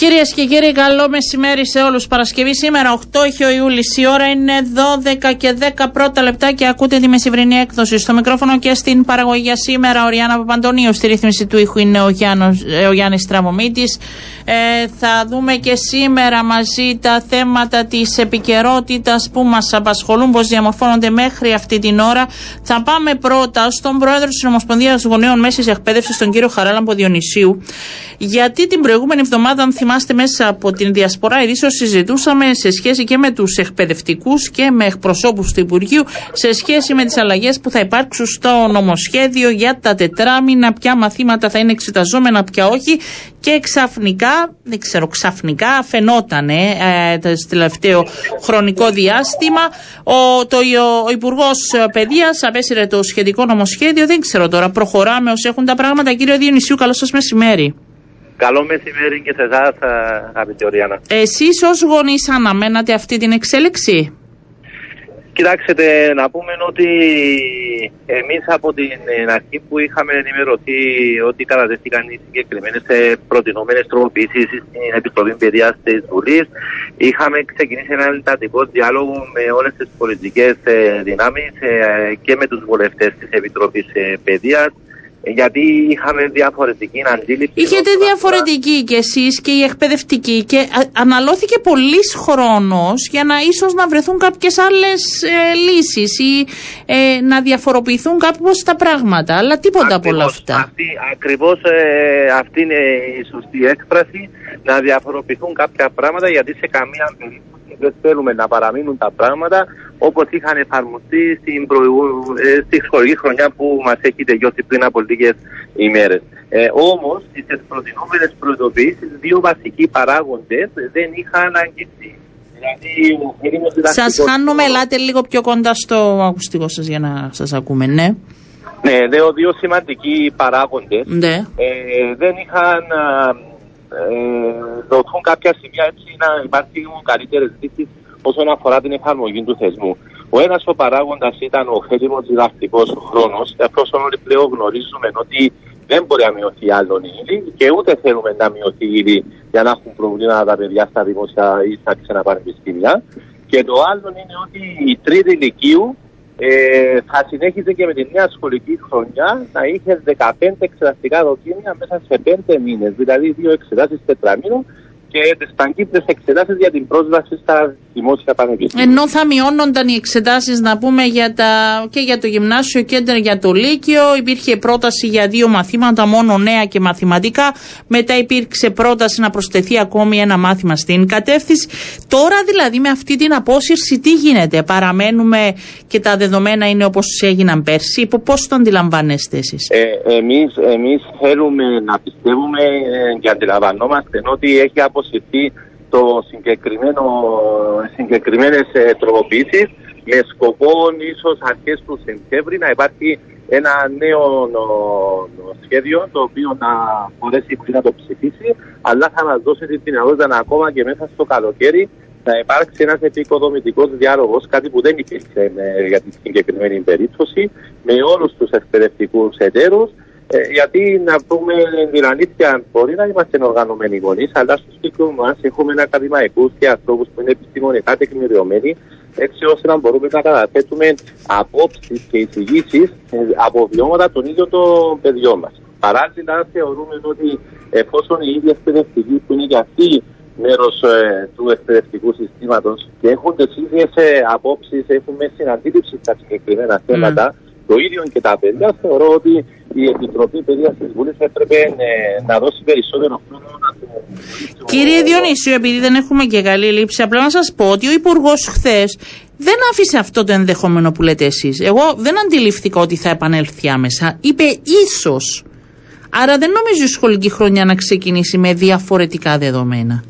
Κυρίες και κύριοι, καλό μεσημέρι σε όλους. Παρασκευή σήμερα, 8 έχει ο Ιούλης. Η ώρα είναι 12 και 10 πρώτα λεπτά και ακούτε τη μεσημβρινή έκδοση. Στο μικρόφωνο και στην παραγωγή για σήμερα, ο Ριάννα Παπαντονίου. Στη ρύθμιση του ήχου είναι ο, Γιάννος, ε, ο Γιάννης Τραβομίτη. Ε, θα δούμε και σήμερα μαζί τα θέματα της επικαιρότητας που μας απασχολούν, πώς διαμορφώνονται μέχρι αυτή την ώρα. Θα πάμε πρώτα στον πρόεδρο της Ομοσπονδίας Γονέων Μέσης Εκπαίδευσης, τον κύριο Χαράλαμπο Διονυσίου. Γιατί την προηγούμενη εβδομάδα, αν θυμάστε, μέσα από την Διασπορά Ειδήσεως συζητούσαμε σε σχέση και με τους εκπαιδευτικούς και με εκπροσώπους του Υπουργείου σε σχέση με τις αλλαγές που θα υπάρξουν στο νομοσχέδιο για τα τετράμινα, ποια μαθήματα θα είναι εξεταζόμενα, ποια όχι. Και ξαφνικά, δεν ξέρω, ξαφνικά φαινόταν ε, το τελευταίο χρονικό διάστημα ο, το, ο, ο Υπουργός Παιδείας απέσυρε το σχετικό νομοσχέδιο. Δεν ξέρω τώρα, προχωράμε ω έχουν τα πράγματα. Κύριε Διονυσίου, καλό σας μεσημέρι. Καλό μεσημέρι και σε εσάς, αγαπητή Οριάννα. Εσείς ως γονείς αναμένατε αυτή την εξέλιξη; Κοιτάξτε, να πούμε ότι εμείς από την αρχή που είχαμε ενημερωθεί ότι καταδέχτηκαν οι συγκεκριμένες ε, προτινόμενες τροποποιήσεις στην Επιτροπή Παιδείας της Βουλής, είχαμε ξεκινήσει ένα εντατικό διάλογο με όλες τις πολιτικές ε, δυνάμεις ε, και με τους βουλευτές της Επιτροπής Παιδείας γιατί είχαμε διαφορετική αντίληψη. Είχετε διαφορετική και εσείς και η εκπαιδευτική και αναλώθηκε πολλής χρόνος για να ίσως να βρεθούν κάποιες άλλες ε, λύσεις ή ε, να διαφοροποιηθούν κάπως τα πράγματα, αλλά τίποτα από όλα αυτά. Αυτή, ακριβώς ε, αυτή είναι η σωστή έκφραση, να διαφοροποιηθούν κάποια πράγματα γιατί σε καμία περίπτωση δεν θέλουμε να παραμείνουν τα πράγματα όπως είχαν εφαρμοστεί στην ε, στη σχολική χρονιά που μας έχει τελειώσει πριν από λίγες ημέρες. Ε, όμως, στις προτινόμενες προειδοποιήσεις, δύο βασικοί παράγοντες δεν είχαν αγγιθεί. Δηλαδή, σας χάνουμε, ελάτε λίγο πιο κοντά στο ακουστικό σας για να σας ακούμε, ναι. Ναι, δύο, δύο σημαντικοί παράγοντες ναι. ε, δεν είχαν ε, δοθούν κάποια σημεία έτσι να υπάρχουν καλύτερες λύσει όσον αφορά την εφαρμογή του θεσμού. Ο ένας ο παράγοντας ήταν ο χέλιμο διδακτικός χρόνος, εφόσον όλοι πλέον γνωρίζουμε ότι δεν μπορεί να μειωθεί άλλον ήδη και ούτε θέλουμε να μειωθεί ήδη για να έχουν προβλήματα τα παιδιά στα δημόσια ή στα ξένα πανεπιστήμια. Και το άλλο είναι ότι η τρίτη ηλικίου ε, θα συνέχιζε και με τη νέα σχολική χρονιά να είχε 15 εξεταστικά δοκίμια μέσα σε 5 μήνες, δηλαδή δύο εξετάσεις τετραμήνων και τις παγκύπριε εξετάσεις για την πρόσβαση στα δημόσια πανεπιστήμια. Ενώ θα μειώνονταν οι εξετάσεις, να πούμε, για τα, και για το γυμνάσιο και για το λύκειο. Υπήρχε πρόταση για δύο μαθήματα, μόνο νέα και μαθηματικά. Μετά υπήρξε πρόταση να προσθεθεί ακόμη ένα μάθημα στην κατεύθυνση. Τώρα δηλαδή με αυτή την απόσυρση τι γίνεται, παραμένουμε και τα δεδομένα είναι όπως έγιναν πέρσι; Πώς το αντιλαμβάνεστε εσείς; Ε, εμείς, εμείς θέλουμε να πιστεύουμε ε, και αντιλαμβανόμαστε ότι έχει αποσυρθεί το συγκεκριμένο, συγκεκριμένες ε, τροποποιήσεις με σκοπό ίσως αρχές του Σεπτέμβρη να υπάρχει ένα νέο σχέδιο το οποίο να μπορέσει πριν να το ψηφίσει αλλά θα μας δώσει τη δυνατότητα να ακόμα και μέσα στο καλοκαίρι να υπάρξει ένας επικοδομητικός διάλογος, κάτι που δεν υπήρξε ε, για τη συγκεκριμένη περίπτωση, με όλους τους εκπαιδευτικούς εταίρους ε, γιατί να πούμε την αλήθεια, μπορεί να είμαστε οργανωμένοι γονείς, αλλά στο σπίτι μας έχουμε ακαδημαϊκούς και ανθρώπους που είναι επιστημονικά τεκμηριωμένοι, έτσι ώστε να μπορούμε να καταθέτουμε απόψεις και εισηγήσεις ε, από βιώματα των ίδιων των παιδιών μας. Παράλληλα, θεωρούμε ότι εφόσον οι ίδιοι εκπαιδευτικοί που είναι και αυτοί μέρος ε, του εκπαιδευτικού συστήματος και έχουν τις ίδιες απόψεις, έχουμε συναντήληψη στα συγκεκριμένα θέματα, mm το ίδιο και τα παιδιά, θεωρώ ότι η Επιτροπή Παιδείας της Βουλής έπρεπε ε, να δώσει περισσότερο χρόνο να το... Κύριε Διονύσιο, επειδή δεν έχουμε και καλή λήψη, απλά να σας πω ότι ο Υπουργός χθες δεν άφησε αυτό το ενδεχόμενο που λέτε εσείς. Εγώ δεν αντιληφθήκα ότι θα επανέλθει άμεσα. Είπε ίσως. Άρα δεν νομίζω η σχολική χρονιά να ξεκινήσει με διαφορετικά δεδομένα.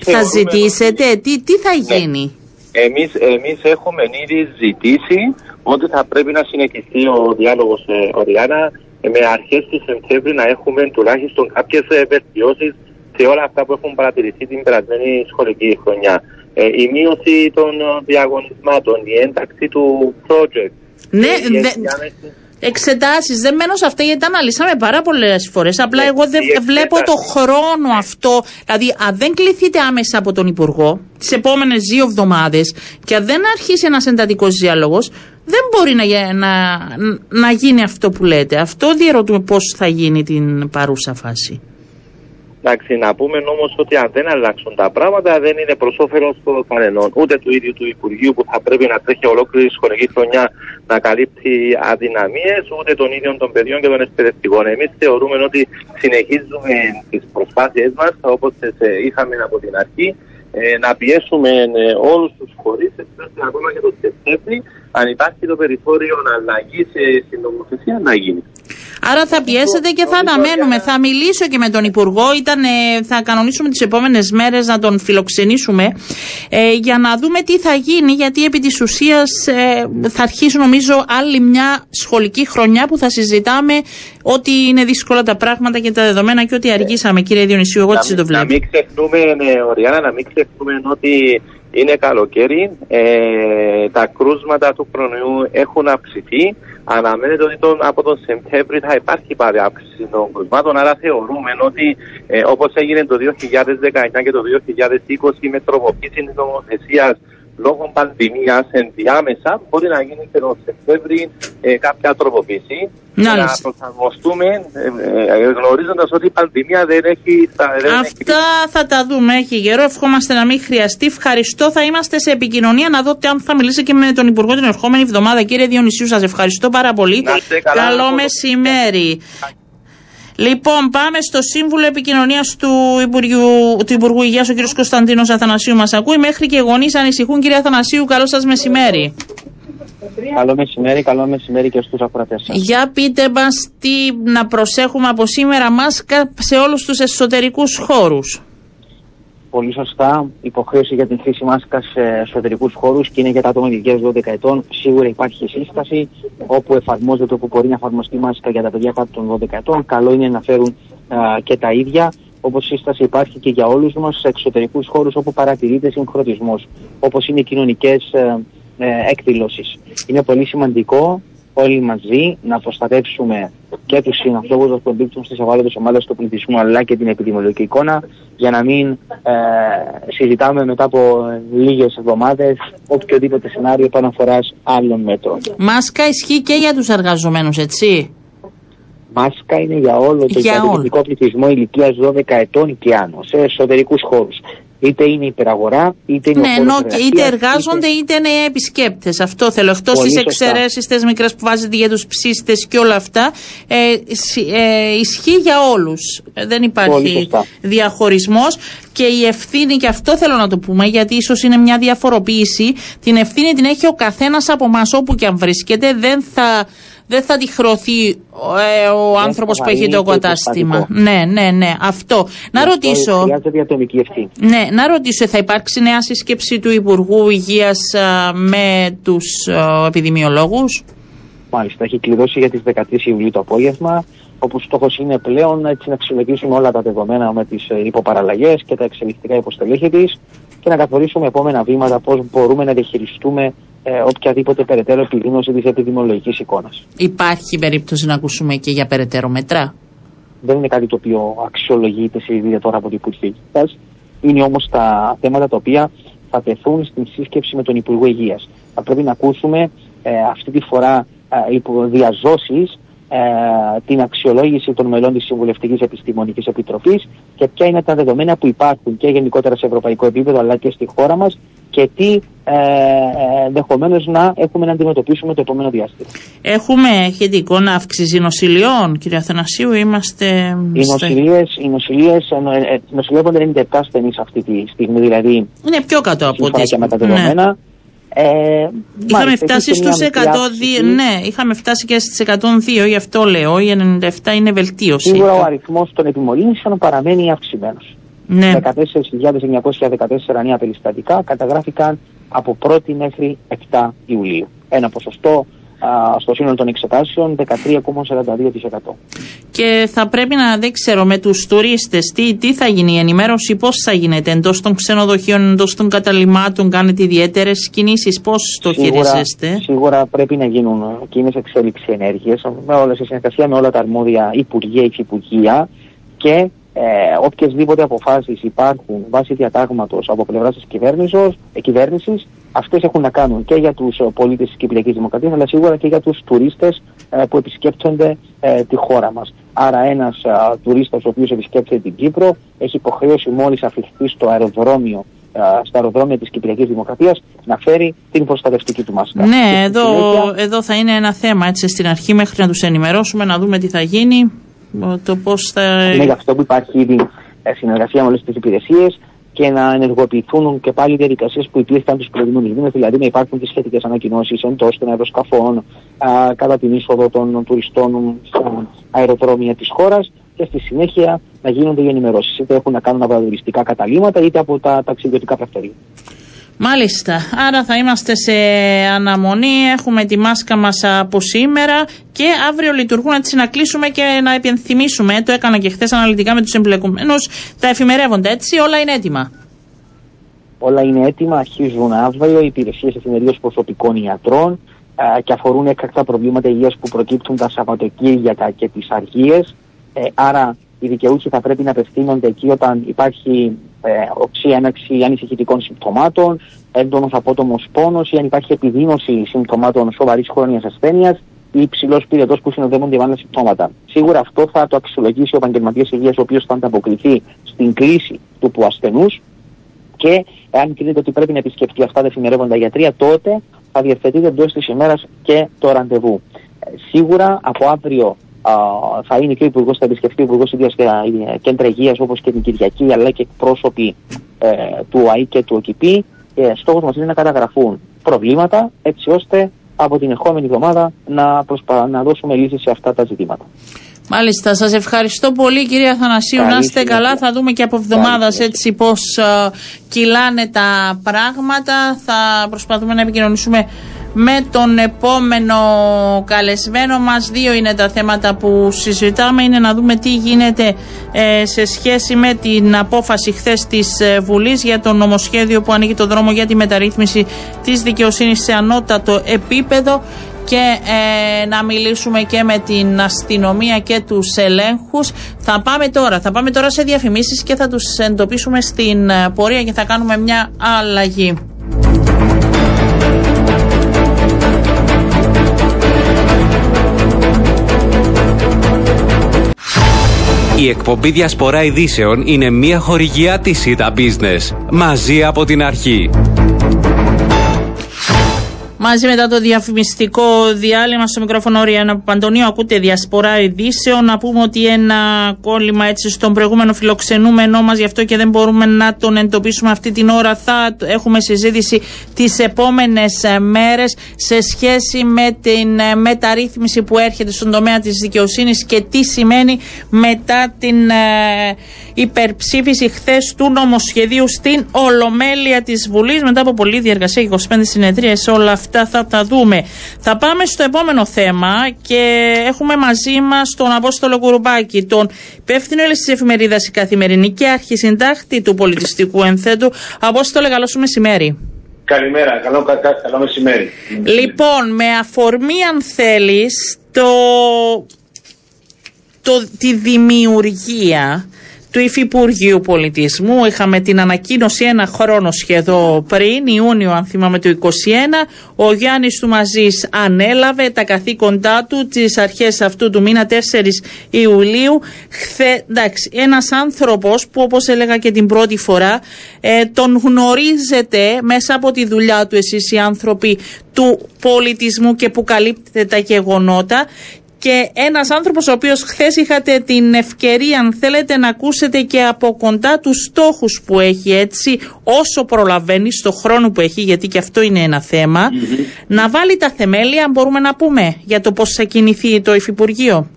θα ζητήσετε, τι, τι θα ναι. Γίνει. Εμείς, εμείς έχουμε ήδη ζητήσει ότι θα πρέπει να συνεχιστεί ο διάλογος ε, Οριάννα με αρχές του Σεπτέμβρη να έχουμε τουλάχιστον κάποιες βελτιώσεις σε όλα αυτά που έχουν παρατηρηθεί την περασμένη σχολική χρονιά. ε, η μείωση των διαγωνισμάτων, η ένταξη του project. Ναι, δε, εξετάσεις. Δεν μένω σε αυτά γιατί τα αναλύσαμε πάρα πολλές φορές. Απλά εγώ δεν βλέπω το χρόνο αυτό. Δηλαδή, αν δεν κληθείτε άμεσα από τον Υπουργό τις επόμενες δύο εβδομάδες και αν δεν αρχίσει ένας εντατικός διάλογος, δεν μπορεί να, να, να γίνει αυτό που λέτε. Αυτό διαρωτούμε πώς θα γίνει την παρούσα φάση. Εντάξει, να πούμε όμως ότι αν δεν αλλάξουν τα πράγματα δεν είναι προς όφελος των κανενών. Ούτε του ίδιου του Υπουργείου που θα πρέπει να τρέχει ολόκληρη σχολική χρονιά να καλύπτει αδυναμίες, ούτε των ίδιων των παιδιών και των εκπαιδευτικών. Εμείς θεωρούμε ότι συνεχίζουμε τις προσπάθειές μας όπως είχαμε από την αρχή ε, να πιέσουμε ε, όλους τους φορείς, ώστε ακόμα και το Σεπτέμβρη, αν υπάρχει το περιθώριο αλλαγή στην νομοθεσία, να γίνει. Άρα θα πιέσετε και θα αναμένουμε. Θα μιλήσω και με τον Υπουργό. Ήταν, θα κανονίσουμε τις επόμενες μέρες να τον φιλοξενήσουμε ε, για να δούμε τι θα γίνει. Γιατί επί της ουσίας ε, θα αρχίσει νομίζω άλλη μια σχολική χρονιά που θα συζητάμε ότι είναι δύσκολα τα πράγματα και τα δεδομένα και ότι αργήσαμε, κύριε Διονυσίου. Εγώ τι το βλέπω. Να μην ξεχνούμε, ναι, Οριάννα, να μην ξεχνούμε ότι είναι καλοκαίρι, ε, τα κρούσματα του χρονιού έχουν αυξηθεί. Αναμένεται ότι τον, από τον Σεπτέμβρη θα υπάρχει πάλι αύξηση των κρούσματων. Άρα θεωρούμε ότι ε, όπως έγινε το 2019 και το 2020 με τροποποίηση της νομοθεσίας λόγω πανδημίας ενδιάμεσα μπορεί να γίνει και τον Σεπτέμβρη ε, κάποια τροποποίηση. Να, να προσαρμοστούμε ε, ε, γνωρίζοντας ότι η πανδημία δεν έχει. Δεν Αυτά έχει... θα τα δούμε. Έχει καιρό. Ευχόμαστε να μην χρειαστεί. Ευχαριστώ. Θα είμαστε σε επικοινωνία να δω αν θα μιλήσει και με τον Υπουργό την ερχόμενη εβδομάδα. Κύριε Διονυσίου, σας ευχαριστώ πάρα πολύ. Καλό μεσημέρι. Λοιπόν, πάμε στο Σύμβουλο Επικοινωνίας του, του Υπουργού Υγείας, ο κ. Κωνσταντίνος Αθανασίου μας ακούει. Μέχρι και γονείς ανησυχούν, κύριε Αθανασίου, καλό σας μεσημέρι. Καλό μεσημέρι, καλό μεσημέρι και στους ακροατές σας. Για πείτε μας τι να προσέχουμε από σήμερα μάσκα σε όλους τους εσωτερικούς χώρους πολύ σωστά υποχρέωση για την χρήση μάσκας σε εσωτερικούς χώρους και είναι για τα άτομα ηλικίας 12 ετών. Σίγουρα υπάρχει σύσταση όπου εφαρμόζεται, όπου μπορεί να εφαρμοστεί μάσκα για τα παιδιά κάτω των 12 ετών. Καλό είναι να φέρουν α, και τα ίδια. Όπως σύσταση υπάρχει και για όλους μας σε εξωτερικούς χώρους όπου παρατηρείται συγχρονισμός, όπως είναι κοινωνικές ε, ε, εκδηλώσεις. Είναι πολύ σημαντικό όλοι μαζί να προστατεύσουμε και τους συνανθρώπους μα που εμπίπτουν στις ευάλωτε ομάδες του πληθυσμού αλλά και την επιδημιολογική εικόνα για να μην ε, συζητάμε μετά από λίγες εβδομάδες οποιοδήποτε σενάριο επαναφοράς άλλων μέτρων. Μάσκα ισχύει και για τους εργαζομένους, έτσι; Μάσκα είναι για όλο το για πληθυσμό ηλικίας 12 ετών και άνω, σε εσωτερικούς χώρους είτε είναι υπεραγορά, είτε είναι ναι, ενώ είτε εργάζονται είτε, είτε είναι επισκέπτες. Αυτό θέλω. Εκτό τι εξαιρέσεις τι μικρές που βάζετε για τους ψήστε και όλα αυτά, ε, ε, ισχύει για όλους. Ε, δεν υπάρχει διαχωρισμός και η ευθύνη, και αυτό θέλω να το πούμε, γιατί ίσως είναι μια διαφοροποίηση, την ευθύνη την έχει ο καθένας από εμά όπου και αν βρίσκεται. Δεν θα δεν θα τη χρεωθεί ε, ο άνθρωπος που έχει το κατάστημα. Ναι, ναι, ναι, αυτό. Να ρωτήσω. Ναι, να ρωτήσω, θα υπάρξει νέα σύσκεψη του Υπουργού Υγείας με τους επιδημιολόγους; Μάλιστα, έχει κλειδώσει για τις 13 Ιουλίου το απόγευμα, όπου στόχος είναι πλέον έτσι, να αξιολογήσουμε όλα τα δεδομένα με τις ε, υποπαραλλαγές και τα εξελικτικά υποστελέχη της και να καθορίσουμε επόμενα βήματα πώς μπορούμε να διαχειριστούμε ε, οποιαδήποτε περαιτέρω επιδείνωση της επιδημιολογικής εικόνας. Υπάρχει περίπτωση να ακούσουμε και για περαιτέρω μέτρα; Δεν είναι κάτι το οποίο αξιολογείται, συζητείται τώρα από την Υπουργή Είναι όμως τα θέματα τα οποία θα τεθούν στην σύσκεψη με τον Υπουργό Υγείας. Θα πρέπει να ακούσουμε ε, αυτή τη φορά ε, διαζώσει ε, την αξιολόγηση των μελών της Συμβουλευτικής Επιστημονικής Επιτροπής και ποια είναι τα δεδομένα που υπάρχουν και γενικότερα σε ευρωπαϊκό επίπεδο αλλά και στη χώρα μας και τι ε, ε ενδεχομένως να έχουμε να αντιμετωπίσουμε το επόμενο διάστημα. Έχουμε, έχετε εικόνα αύξηση νοσηλειών, κύριε Αθανασίου, είμαστε... Οι νοσηλείες, οι νοσηλείες ε, ε, νοσηλεύονται 97 ασθενείς αυτή τη στιγμή, δηλαδή... Είναι πιο κάτω από ό,τι... με τα δεδομένα. Ναι. Ε, είχαμε φτάσει στους 102, ναι, είχαμε φτάσει και στις 102, γι' αυτό λέω, η 97 είναι βελτίωση. Σίγουρα ο αριθμός των επιμολύνσεων παραμένει αυξημένος. Ναι. 14.914 νέα περιστατικά καταγράφηκαν από 1η μέχρι 7 Ιουλίου. Ένα ποσοστό στο σύνολο των εξετάσεων 13,42%. Και θα πρέπει να, δεν ξέρω, με τους τουρίστες τι, τι θα γίνει η ενημέρωση, πώς θα γίνεται εντός των ξενοδοχείων, εντός των καταλημάτων, κάνετε ιδιαίτερες κινήσεις, πώς το σίγουρα, χειριστέστε. Σίγουρα πρέπει να γίνουν εκείνες εξέλιξη ενέργειες, με όλα σε συνεργασία με όλα τα αρμόδια υπουργεία, υφυπουργεία και ε, οποιασδήποτε αποφάσεις υπάρχουν βάσει διατάγματος από πλευράς της κυβέρνηση, ε, αυτές έχουν να κάνουν και για τους ε, πολίτες της Κυπριακής Δημοκρατίας, αλλά σίγουρα και για τους τουρίστες ε, που επισκέπτονται ε, τη χώρα μας. Άρα, ένας ε, τουρίστας ο οποίος επισκέπτεται την Κύπρο έχει υποχρέωση μόλις αφιχθεί στο αεροδρόμιο στα αεροδρόμια της Κυπριακής Δημοκρατίας να φέρει την προστατευτική του μάσκα. Ναι, εδώ, εδώ θα είναι ένα θέμα έτσι στην αρχή μέχρι να τους ενημερώσουμε, να δούμε τι θα γίνει το πώς θα... Είναι γι' αυτό που υπάρχει ήδη ε, συνεργασία με όλες τις υπηρεσίες και να ενεργοποιηθούν και πάλι οι διαδικασίες που υπήρχαν τους προηγούμενους μήνες, δηλαδή να υπάρχουν τι σχετικές ανακοινώσεις εντός των αεροσκαφών, κατά την είσοδο των τουριστών στα αεροδρόμια της χώρας και στη συνέχεια να γίνονται οι ενημερώσεις. Είτε έχουν να κάνουν από τα καταλήμματα είτε από τα ταξιδιωτικά πρακτορία. Μάλιστα. Άρα θα είμαστε σε αναμονή. Έχουμε τη μάσκα μας από σήμερα και αύριο λειτουργούν έτσι να κλείσουμε και να επιενθυμίσουμε. Το έκανα και χθες αναλυτικά με τους εμπλεκομένους. Τα εφημερεύονται έτσι. Όλα είναι έτοιμα. Όλα είναι έτοιμα. Αρχίζουν αύριο οι υπηρεσίες εφημερίδων προσωπικών ιατρών και αφορούν έκτακτα προβλήματα υγείας που προκύπτουν τα Σαββατοκύριακα και τις αργίες. Ε, άρα οι δικαιούχοι θα πρέπει να απευθύνονται εκεί όταν υπάρχει ε, οξύ έναξη ανησυχητικών συμπτωμάτων, έντονος απότομος πόνος ή αν υπάρχει επιδείνωση συμπτωμάτων σοβαρής χρόνιας ασθένειας ή υψηλός πυρετός που συνοδεύονται με άλλα συμπτώματα. Σίγουρα αυτό θα το αξιολογήσει ο επαγγελματίας υγείας, ο οποίος θα ανταποκριθεί στην κρίση του που ασθενούς και εάν κρίνεται ότι πρέπει να επισκεφτεί αυτά τα εφημερεύοντα γιατρία, τότε θα διευθετείται εντός της ημέρας και το ραντεβού. Ε, σίγουρα από αύριο θα είναι και ο Υπουργός, θα επισκεφτεί ο Υπουργός Υγείας και κέντρα υγείας όπως και την Κυριακή, αλλά και εκπρόσωποι ε, του ΑΗ και του ΟΚΙΠΗ. Ε, Στόχος μας είναι να καταγραφούν προβλήματα έτσι ώστε από την ερχόμενη εβδομάδα να, προσπα... να δώσουμε λύσεις σε αυτά τα ζητήματα. Μάλιστα, σας ευχαριστώ πολύ κυρία Θανασίου, να είστε καλά, θα δούμε και από εβδομάδας έτσι πώς uh, κυλάνε τα πράγματα, θα προσπαθούμε να επικοινωνήσουμε με τον επόμενο καλεσμένο μας. Δύο είναι τα θέματα που συζητάμε. Είναι να δούμε τι γίνεται ε, σε σχέση με την απόφαση χθες της ε, Βουλής για το νομοσχέδιο που ανοίγει το δρόμο για τη μεταρρύθμιση της δικαιοσύνης σε ανώτατο επίπεδο και ε, να μιλήσουμε και με την αστυνομία και τους ελέγχους. Θα πάμε τώρα, θα πάμε τώρα σε διαφημίσεις και θα τους εντοπίσουμε στην πορεία και θα κάνουμε μια αλλαγή. Η εκπομπή Διασπορά Ειδήσεων είναι μια χορηγιά της ΣΥΤΑ Business. Μαζί από την αρχή. Μαζί μετά το διαφημιστικό διάλειμμα στο μικρόφωνο Ριάννα Παντονίου ακούτε διασπορά ειδήσεων. Να πούμε ότι ένα κόλλημα έτσι στον προηγούμενο φιλοξενούμενό μας γι' αυτό και δεν μπορούμε να τον εντοπίσουμε αυτή την ώρα. Θα έχουμε συζήτηση τις επόμενες ε, μέρες σε σχέση με την ε, μεταρρύθμιση που έρχεται στον τομέα της δικαιοσύνης και τι σημαίνει μετά την ε, υπερψήφιση χθες του νομοσχεδίου στην Ολομέλεια της Βουλής μετά από πολλή διεργασία 25 συνεδρίες όλα αυτά αυτά θα τα δούμε. Θα πάμε στο επόμενο θέμα και έχουμε μαζί μας τον Απόστολο Κουρουμπάκη, τον υπεύθυνο της εφημερίδας Η Καθημερινή και αρχισυντάχτη του πολιτιστικού ενθέτου. Απόστολε, καλό σου μεσημέρι. Καλημέρα, καλό, καλό μεσημέρι. Λοιπόν, με αφορμή αν θέλεις το, το, τη δημιουργία του Υφυπουργείου Πολιτισμού. Είχαμε την ανακοίνωση ένα χρόνο σχεδόν πριν, Ιούνιο αν θυμάμαι το 2021. Ο Γιάννης του Μαζής ανέλαβε τα καθήκοντά του τις αρχές αυτού του μήνα 4 Ιουλίου. Χθε, εντάξει, ένας άνθρωπος που όπως έλεγα και την πρώτη φορά ε, τον γνωρίζετε μέσα από τη δουλειά του εσείς οι άνθρωποι του πολιτισμού και που καλύπτετε τα γεγονότα και ένας άνθρωπος ο οποίος χθες είχατε την ευκαιρία αν θέλετε να ακούσετε και από κοντά τους στόχους που έχει έτσι όσο προλαβαίνει στο χρόνο που έχει γιατί και αυτό είναι ένα να βάλει τα θεμέλια μπορούμε να πούμε για το πώς θα κινηθεί το Υφυπουργείο.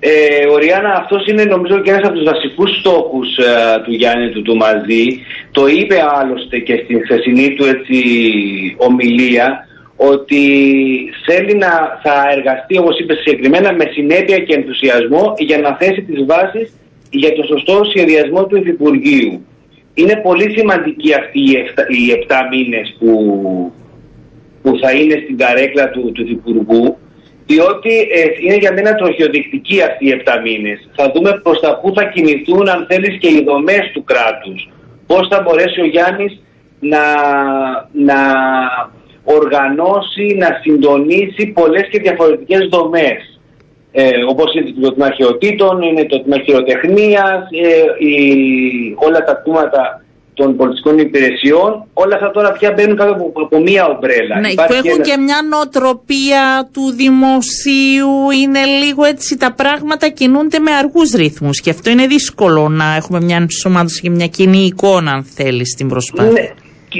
Ε, ο Ριάννα, αυτός είναι νομίζω και ένας από τους βασικούς στόχους ε, του Γιάννη του, του μαζί. Το είπε άλλωστε και στην χθεσινή του έτσι, ομιλία ότι θέλει να θα εργαστεί όπως είπε συγκεκριμένα με συνέπεια και ενθουσιασμό για να θέσει τις βάσεις για το σωστό σχεδιασμό του Υφυπουργείου. Είναι πολύ σημαντική αυτή οι 7 μήνες που, που θα είναι στην καρέκλα του, του Υφυπουργού διότι ε, είναι για μένα τροχιοδεικτική αυτοί οι 7 μήνες. Θα δούμε προς τα πού θα κινηθούν αν θέλεις και οι δομές του κράτους. Πώς θα μπορέσει ο Γιάννης να, να οργανώσει, να συντονίσει πολλές και διαφορετικές δομές. Ε, όπως είναι το τμήμα αρχαιοτήτων, είναι το τμήμα χειροτεχνίας, ε, η, όλα τα τμήματα των πολιτικών υπηρεσιών, όλα αυτά τώρα πια μπαίνουν κάτω από, από μία ομπρέλα. Ναι, που έχουν και μια νοοτροπία του δημοσίου, είναι λίγο έτσι τα πράγματα κινούνται με αργούς ρυθμούς και αυτό είναι δύσκολο να έχουμε μια ενσωμάτωση και μια κοινή εικόνα αν θέλεις στην προσπάθεια. Ναι,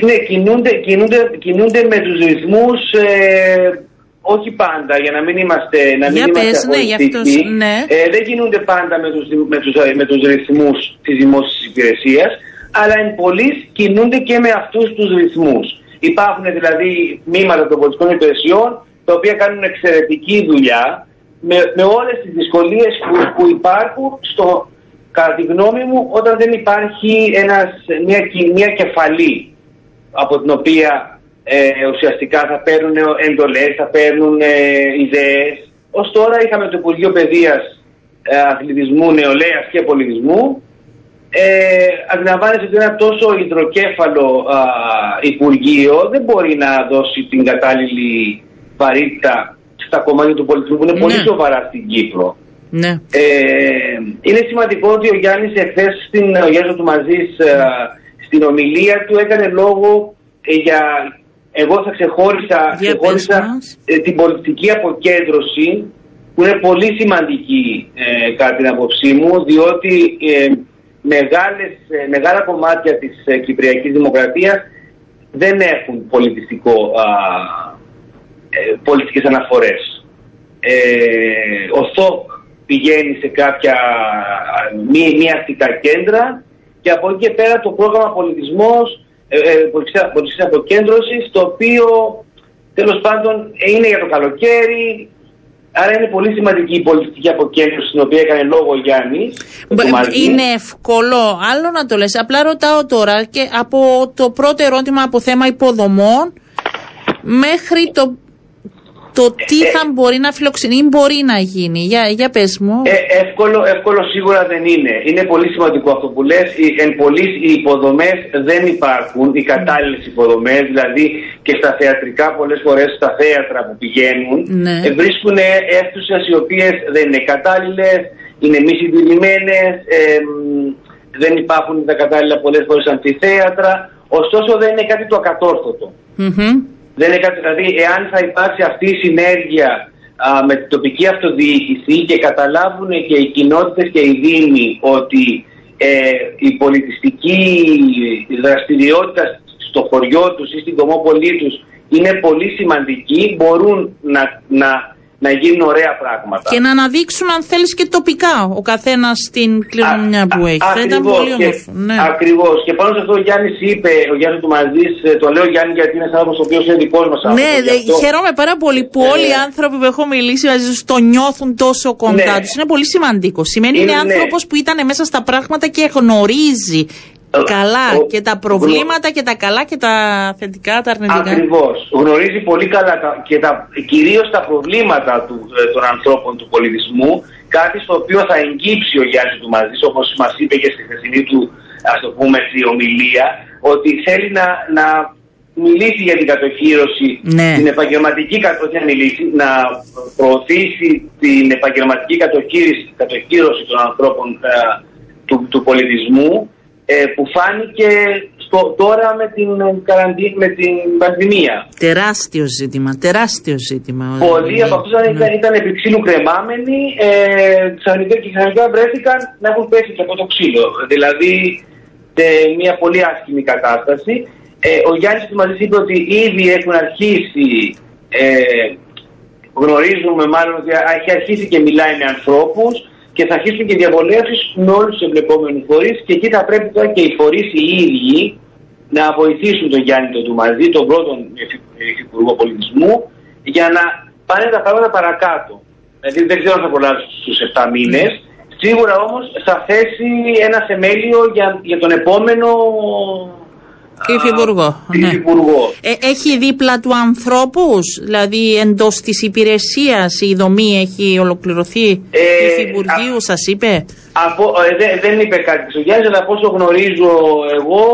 ναι κινούνται, κινούνται, κινούνται με τους ρυθμούς ε, όχι πάντα, για να μην είμαστε, να μην για είμαστε πες, ναι, για αυτός, ναι. Ε, δεν κινούνται πάντα με τους, με τους, με τους ρυθμούς της δημόσιας υπηρεσίας, αλλά εν πολλής κινούνται και με αυτούς τους ρυθμούς. Υπάρχουν δηλαδή μήματα των πολιτικών υπηρεσιών, τα οποία κάνουν εξαιρετική δουλειά, με, με όλες τις δυσκολίες που, που υπάρχουν στο, κατά τη γνώμη μου, όταν δεν υπάρχει ένας, μια, μια κεφαλή από την οποία ε, ουσιαστικά θα παίρνουν εντολές, θα παίρνουν ε, ιδέες. Ως τώρα είχαμε το Υπουργείο Παιδείας, ε, Αθλητισμού, Νεολαίας και Πολιτισμού. Ε, αντιλαμβάνεσαι ότι ένα τόσο υδροκέφαλο α, Υπουργείο δεν μπορεί να δώσει την κατάλληλη βαρύτητα στα κομμάτια του πολιτισμού που είναι πολύ Ναι. σοβαρά στην Κύπρο. Ναι. Ε, είναι σημαντικό ότι ο Γιάννης εχθές στην ο Γιάννης του Μαζής ε, στην ομιλία του έκανε λόγο ε, για εγώ θα ξεχώρισα, Για ξεχώρισα πες μας. ε, την πολιτική αποκέντρωση που είναι πολύ σημαντική ε, κατά την άποψή μου διότι ε, μεγάλες, ε, μεγάλα κομμάτια της ε, Κυπριακής Δημοκρατίας δεν έχουν πολιτιστικό, α, ε, πολιτικές αναφορές. Ε, ο ΘΟΚ πηγαίνει σε κάποια μία, μία αστικά κέντρα και από εκεί και πέρα το πρόγραμμα πολιτισμός, ε, ε, πολιτιστικής- πολιτιστικής αποκέντρωσης, το οποίο τέλος πάντων ε, είναι για το καλοκαίρι, άρα είναι πολύ σημαντική η πολιτιστική αποκέντρωση στην οποία έκανε λόγο ο Γιάννης. Μπ- του Μαρκή. Είναι εύκολο, άλλο να το λες. Απλά ρωτάω τώρα και από το πρώτο ερώτημα από θέμα υποδομών μέχρι το, το τι Ε, θα μπορεί να φιλοξενεί ή μπορεί να γίνει. Για, για πες μου. Ε, εύκολο, εύκολο σίγουρα δεν είναι. Είναι πολύ σημαντικό αυτό που λες. Οι- Εν πολλής οι υποδομές δεν υπάρχουν, οι κατάλληλες υποδομές, δηλαδή και στα θεατρικά πολλές φορές στα θέατρα που πηγαίνουν, Ναι. ε, βρίσκουν αίθουσες οι οποίες δεν είναι κατάλληλες, είναι μη συντηρημένες, ε, μ, δεν υπάρχουν τα κατάλληλα πολλές φορές αμφιθέατρα, ωστόσο δεν είναι κάτι το ακατόρθωτο. Μμμ. Δεν είναι κάτι, δηλαδή, εάν θα υπάρξει αυτή η συνέργεια α, με την τοπική αυτοδιοίκηση και καταλάβουν και οι κοινότητες και οι δήμοι ότι ε, η πολιτιστική δραστηριότητα στο χωριό τους ή στην κομμόπολή τους είναι πολύ σημαντική, μπορούν να, να, να γίνουν ωραία πράγματα. Και να αναδείξουν αν θέλεις και τοπικά ο καθένας την κληρονομιά Α- που α- έχει. Θα ήταν ακριβώς πολύ και- όμορφο. Ναι. Ακριβώς. Και πάνω σε αυτό ο Γιάννης είπε, ο Γιάννης του Μαζής, ε, το λέω Γιάννη γιατί είναι ένας άνθρωπος ο οποίος είναι δικός μας άνθρωπος. Ναι, γι' δε- αυτό- χαίρομαι πάρα πολύ που Ε, όλοι οι άνθρωποι που έχω μιλήσει μαζί τους το νιώθουν τόσο κοντά Ναι. τους. Είναι πολύ σημαντικό. Σημαίνει είναι, Είναι, ναι. άνθρωπος που ήταν μέσα στα πράγματα και γνωρίζει Ε, καλά ο- και τα προβλήματα και τα καλά και τα θετικά, τα αρνητικά. Ακριβώς. Γνωρίζει πολύ καλά τα, και τα, κυρίως τα προβλήματα του, ε, των ανθρώπων του πολιτισμού, κάτι στο οποίο θα εγκύψει ο Γιάννης του Μαζής, όπως μας είπε και στη χθεσινή του, ας το πούμε, στη ομιλία, ότι θέλει να, να μιλήσει για την κατοχήρωση, Ναι. την επαγγελματική κατοχήρωση, να μιλήσει, να προωθήσει την επαγγελματική κατοχήρωση, κατοχήρωση των ανθρώπων ε, του, του πολιτισμού, ε, που φάνηκε στο, τώρα με την, καραντί, με την πανδημία. Τεράστιο ζήτημα, τεράστιο ζήτημα. Πολλοί από αυτούς ήταν, ήταν, ήταν επί ξύλου κρεμάμενοι ε, ξαφνικά και ξαφνικά βρέθηκαν να έχουν πέσει και από το ξύλο. Δηλαδή σε μια πολύ άσχημη κατάσταση. Ε, ο Γιάννης του Μαζής είπε ότι ήδη έχουν αρχίσει, ε, γνωρίζουμε μάλλον ότι έχει αρχίσει και μιλάει με ανθρώπους και θα αρχίσουν και διαβολεύσεις με όλους τους εμπλεκόμενους φορείς και εκεί θα πρέπει τώρα και οι φορείς οι ίδιοι να βοηθήσουν τον Γιάννη τον του μαζί, τον πρώτον Υφυπουργό Πολιτισμού για να πάνε τα πράγματα παρακάτω. Δηλαδή δεν ξέρω αν θα προλάβεις στους 7 μήνες. Σίγουρα όμως θα θέσει ένα θεμέλιο για, για τον επόμενο Υφυπουργό. Ναι. υφυπουργό. Ε, έχει δίπλα του ανθρώπους, δηλαδή εντός της υπηρεσίας η δομή έχει ολοκληρωθεί; Ε, του Υφυπουργείου, α- σας είπε; Από, ε, δεν, δεν είπε κάτι στο Γιάννη, αλλά από όσο γνωρίζω εγώ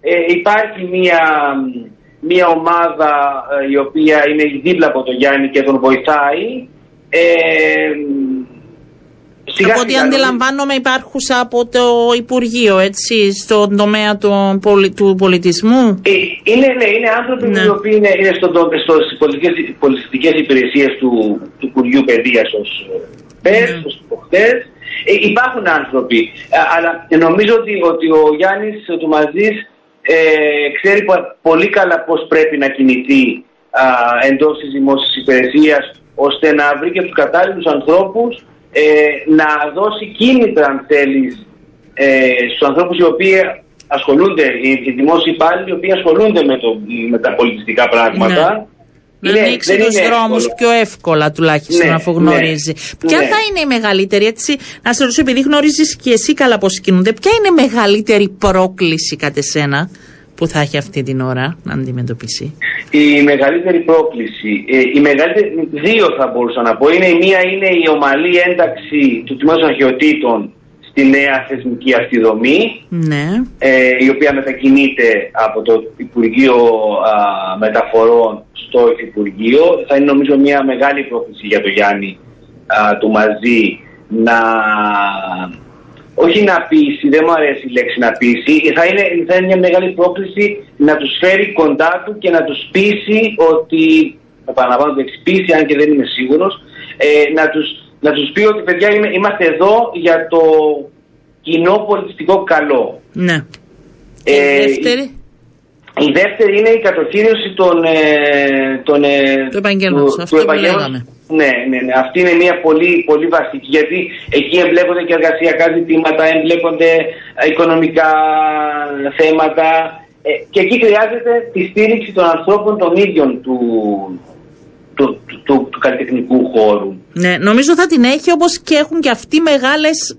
ε, υπάρχει μια, μια ομάδα ε, η οποία είναι δίπλα από τον Γιάννη και τον βοηθάει. Ε, σιγά από ό,τι σιγά, αντιλαμβάνομαι υπάρχουσα από το Υπουργείο, έτσι, στον τομέα του, πολι- του πολιτισμού. Ε, Είναι, ναι, είναι άνθρωποι Ναι. οι οποίοι είναι, είναι στο, στο, στις πολιτικές, πολιτιστικές υπηρεσίες του, του Υπουργείου Παιδείας ως ε, ΠΕΣ, Ναι. ως υποχτές. Ε, υπάρχουν άνθρωποι, Α, αλλά νομίζω ότι, ότι ο Γιάννης ο του Μαζής ε, ξέρει πο- πολύ καλά πώς πρέπει να κινηθεί α, εντός της δημόσιας υπηρεσίας ώστε να βρει και τους κατάλληλους ανθρώπους ε, να δώσει κίνητρα αν θέλεις ε, στους ανθρώπους οι οποίοι ασχολούνται, οι, οι δημόσιοι υπάλληλοι οι οποίοι ασχολούνται με, το, με τα πολιτιστικά πράγματα. Ναι. Να Είναι- ανοίξει δεν τους είναι δρόμους εύκολο. πιο εύκολα τουλάχιστον Ναι, αφού ναι, γνωρίζει. Ποια ναι. θα είναι η μεγαλύτερη, έτσι, να σε ρωτήσω, επειδή γνωρίζεις και εσύ καλά πώς κινούνται, ποια είναι η μεγαλύτερη πρόκληση κατ' εσένα; Που θα έχει αυτή την ώρα να αντιμετωπίσει; Η μεγαλύτερη πρόκληση, ε, η μεγαλύτερη, δύο θα μπορούσα να πω, είναι η μία είναι η ομαλή ένταξη του Τμήματος Αρχαιοτήτων στη νέα θεσμική αυτή δομή, Ναι. ε, η οποία μετακινείται από το Υπουργείο α, Μεταφορών στο Υφυπουργείο. Θα είναι νομίζω μια μεγάλη πρόκληση για το Γιάννη α, του μαζί να όχι να πείσει, δεν μου αρέσει η λέξη να πείσει, θα είναι, θα είναι μια μεγάλη πρόκληση να τους φέρει κοντά του και να τους πείσει ότι, επαναλαμβάνω το εξής, πείσει αν και δεν είμαι σίγουρος, ε, να, τους, να τους πει ότι παιδιά είμαι- είμαστε εδώ για το κοινό πολιτιστικό καλό. Ναι. Και Ε, η δεύτερη. Η δεύτερη είναι η κατοχήρωση των, ε, των, ε, Του επαγγέλματος, αυτό που επαγγέλματος. λέγαμε. Ναι, ναι, ναι, αυτή είναι μια πολύ, πολύ βασική γιατί εκεί εμπλέκονται και εργασιακά ζητήματα, εμπλέκονται ε, οικονομικά θέματα ε, και εκεί χρειάζεται τη στήριξη των ανθρώπων των ίδιων του, του, του, του, του καλλιτεχνικού χώρου. Ναι, νομίζω θα την έχει όπως και έχουν και αυτοί μεγάλες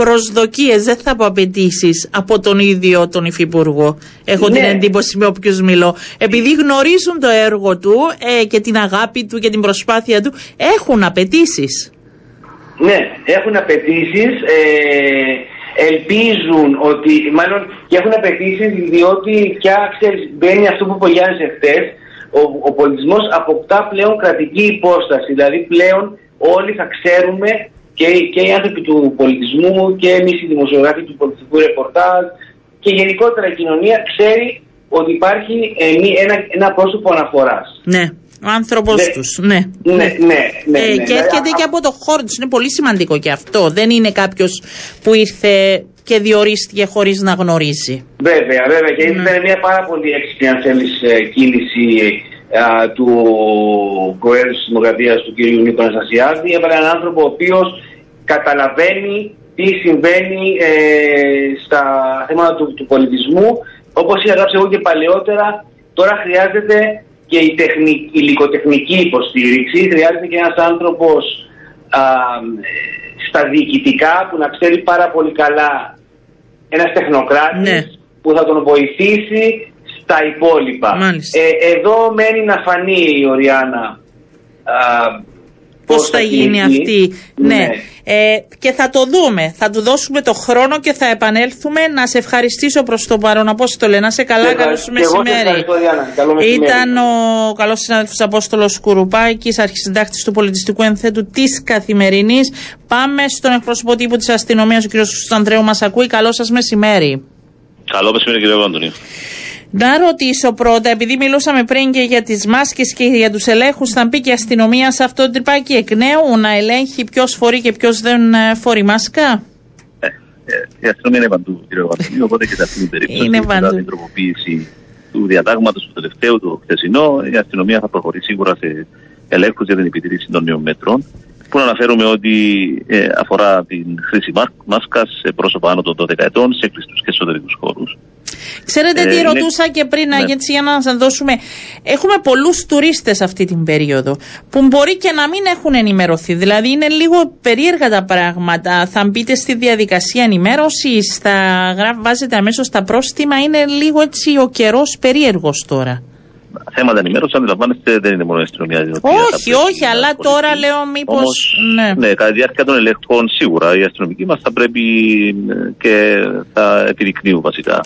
προσδοκίες, δεν θα πω απαιτήσεις από τον ίδιο τον Υφυπουργό. Έχω Ναι. την εντύπωση με όποιους μιλώ. Επειδή γνωρίζουν το έργο του ε, και την αγάπη του και την προσπάθεια του, έχουν απαιτήσεις. Ναι, έχουν απαιτήσεις. Ε, ελπίζουν ότι. Μάλλον και έχουν απαιτήσεις διότι πια ξέρεις, μπαίνει αυτό που είπε ο Γιάννης εχθές, Ο, ο πολιτισμός αποκτά πλέον κρατική υπόσταση. Δηλαδή πλέον όλοι θα ξέρουμε και, και οι άνθρωποι του πολιτισμού και εμείς οι δημοσιογράφοι του πολιτιστικού ρεπορτάζ και γενικότερα η κοινωνία ξέρει ότι υπάρχει ε, μη- ένα, ένα πρόσωπο αναφοράς. Ναι, ο άνθρωπος Ναι. τους. Ναι. Ναι, ναι, ναι. Ε, ναι. και Ναι, έρχεται α- και από το χώρο τους. Είναι πολύ σημαντικό και αυτό. Δεν είναι κάποιος που ήρθε και διορίστηκε χωρίς να γνωρίζει. Βέβαια, βέβαια. Και ήταν μια πάρα πολύ έξυπνη, αν θέλεις, ε, κίνηση α, του Προέδρου της Δημοκρατίας, του κ. Νίκο Αναστασιάδη. Έβαλε έναν άνθρωπο ο οποίος καταλαβαίνει τι συμβαίνει ε, στα θέματα του, του πολιτισμού. Όπως είχα γράψει εγώ και παλαιότερα, τώρα χρειάζεται και η τεχνη- υλικοτεχνική υποστήριξη. Χρειάζεται και ένας άνθρωπος α, στα διοικητικά που να ξέρει πάρα πολύ καλά ένας τεχνοκράτης Ναι. που θα τον βοηθήσει στα υπόλοιπα. Μάλιστα. Ε, εδώ μένει να φανεί η Οριάννα α, Πώς θα γίνει κινηθεί. αυτή. Ναι. Ε, και θα το δούμε. Θα του δώσουμε το χρόνο και θα επανέλθουμε. Να σε ευχαριστήσω προς το παρόν, Απόστολε. Να σε καλά, Και καλό ευχαριστώ- σου και εγώ σε μεσημέρι. ευχαριστώ, Διάννα. Καλό μεσημέρι. Ήταν ο καλός συνάδελφος Απόστολος Κουρουπάκης, αρχισυντάκτης του πολιτιστικού ενθέτου της Καθημερινής. Πάμε στον εκπρόσωπο τύπου της αστυνομίας, ο κ. Ανδρέου μα ακούει. Καλό σας μεσημέρι. Καλό μεσημέρι κύριε Αντωνίου. Να ρωτήσω πρώτα, επειδή μιλούσαμε πριν και για τις μάσκες και για τους ελέγχους, θα μπει και η αστυνομία σε αυτό το τρυπάκι εκ νέου να ελέγχει ποιος φορεί και ποιος δεν ε, φορεί μάσκα; Ε, ε, η αστυνομία είναι παντού κύριε Αντωνίου, οπότε και σε αυτήν την περίπτωση Είναι μετά παντού. την τροποποίηση του διατάγματος του τελευταίου, του χθεσινό, η αστυνομία θα προχωρήσει σίγουρα σε ελέγχους για την επιτήρηση των νέων μέτρων που να αναφέρουμε ότι ε, αφορά την χρήση μά- μάσκας σε πρόσωπα άνω των 12 ετών, σε κλειστούς και εσωτερικούς χώρους. Ξέρετε τι Ε, είναι- ρωτούσα και πριν, Ναι. γιατί για να σας δώσουμε. Έχουμε πολλούς τουρίστες αυτή την περίοδο που μπορεί και να μην έχουν ενημερωθεί. Δηλαδή είναι λίγο περίεργα τα πράγματα. Θα μπείτε στη διαδικασία ενημέρωσης, θα γρα- βάζετε αμέσως τα πρόστιμα. Είναι λίγο έτσι ο καιρός περίεργος τώρα. Θέματα ενημέρωσης, αντιλαμβάνεστε, δεν είναι μόνο η αστυνομία. η οποία θα Όχι, πρέπει όχι, να αλλά ασχοληθεί. τώρα λέω μήπως. Όμως, Ναι. ναι, κατά τη διάρκεια των ελέγχων σίγουρα οι αστυνομικοί μας θα πρέπει ε, και θα επιδεικνύουν βασικά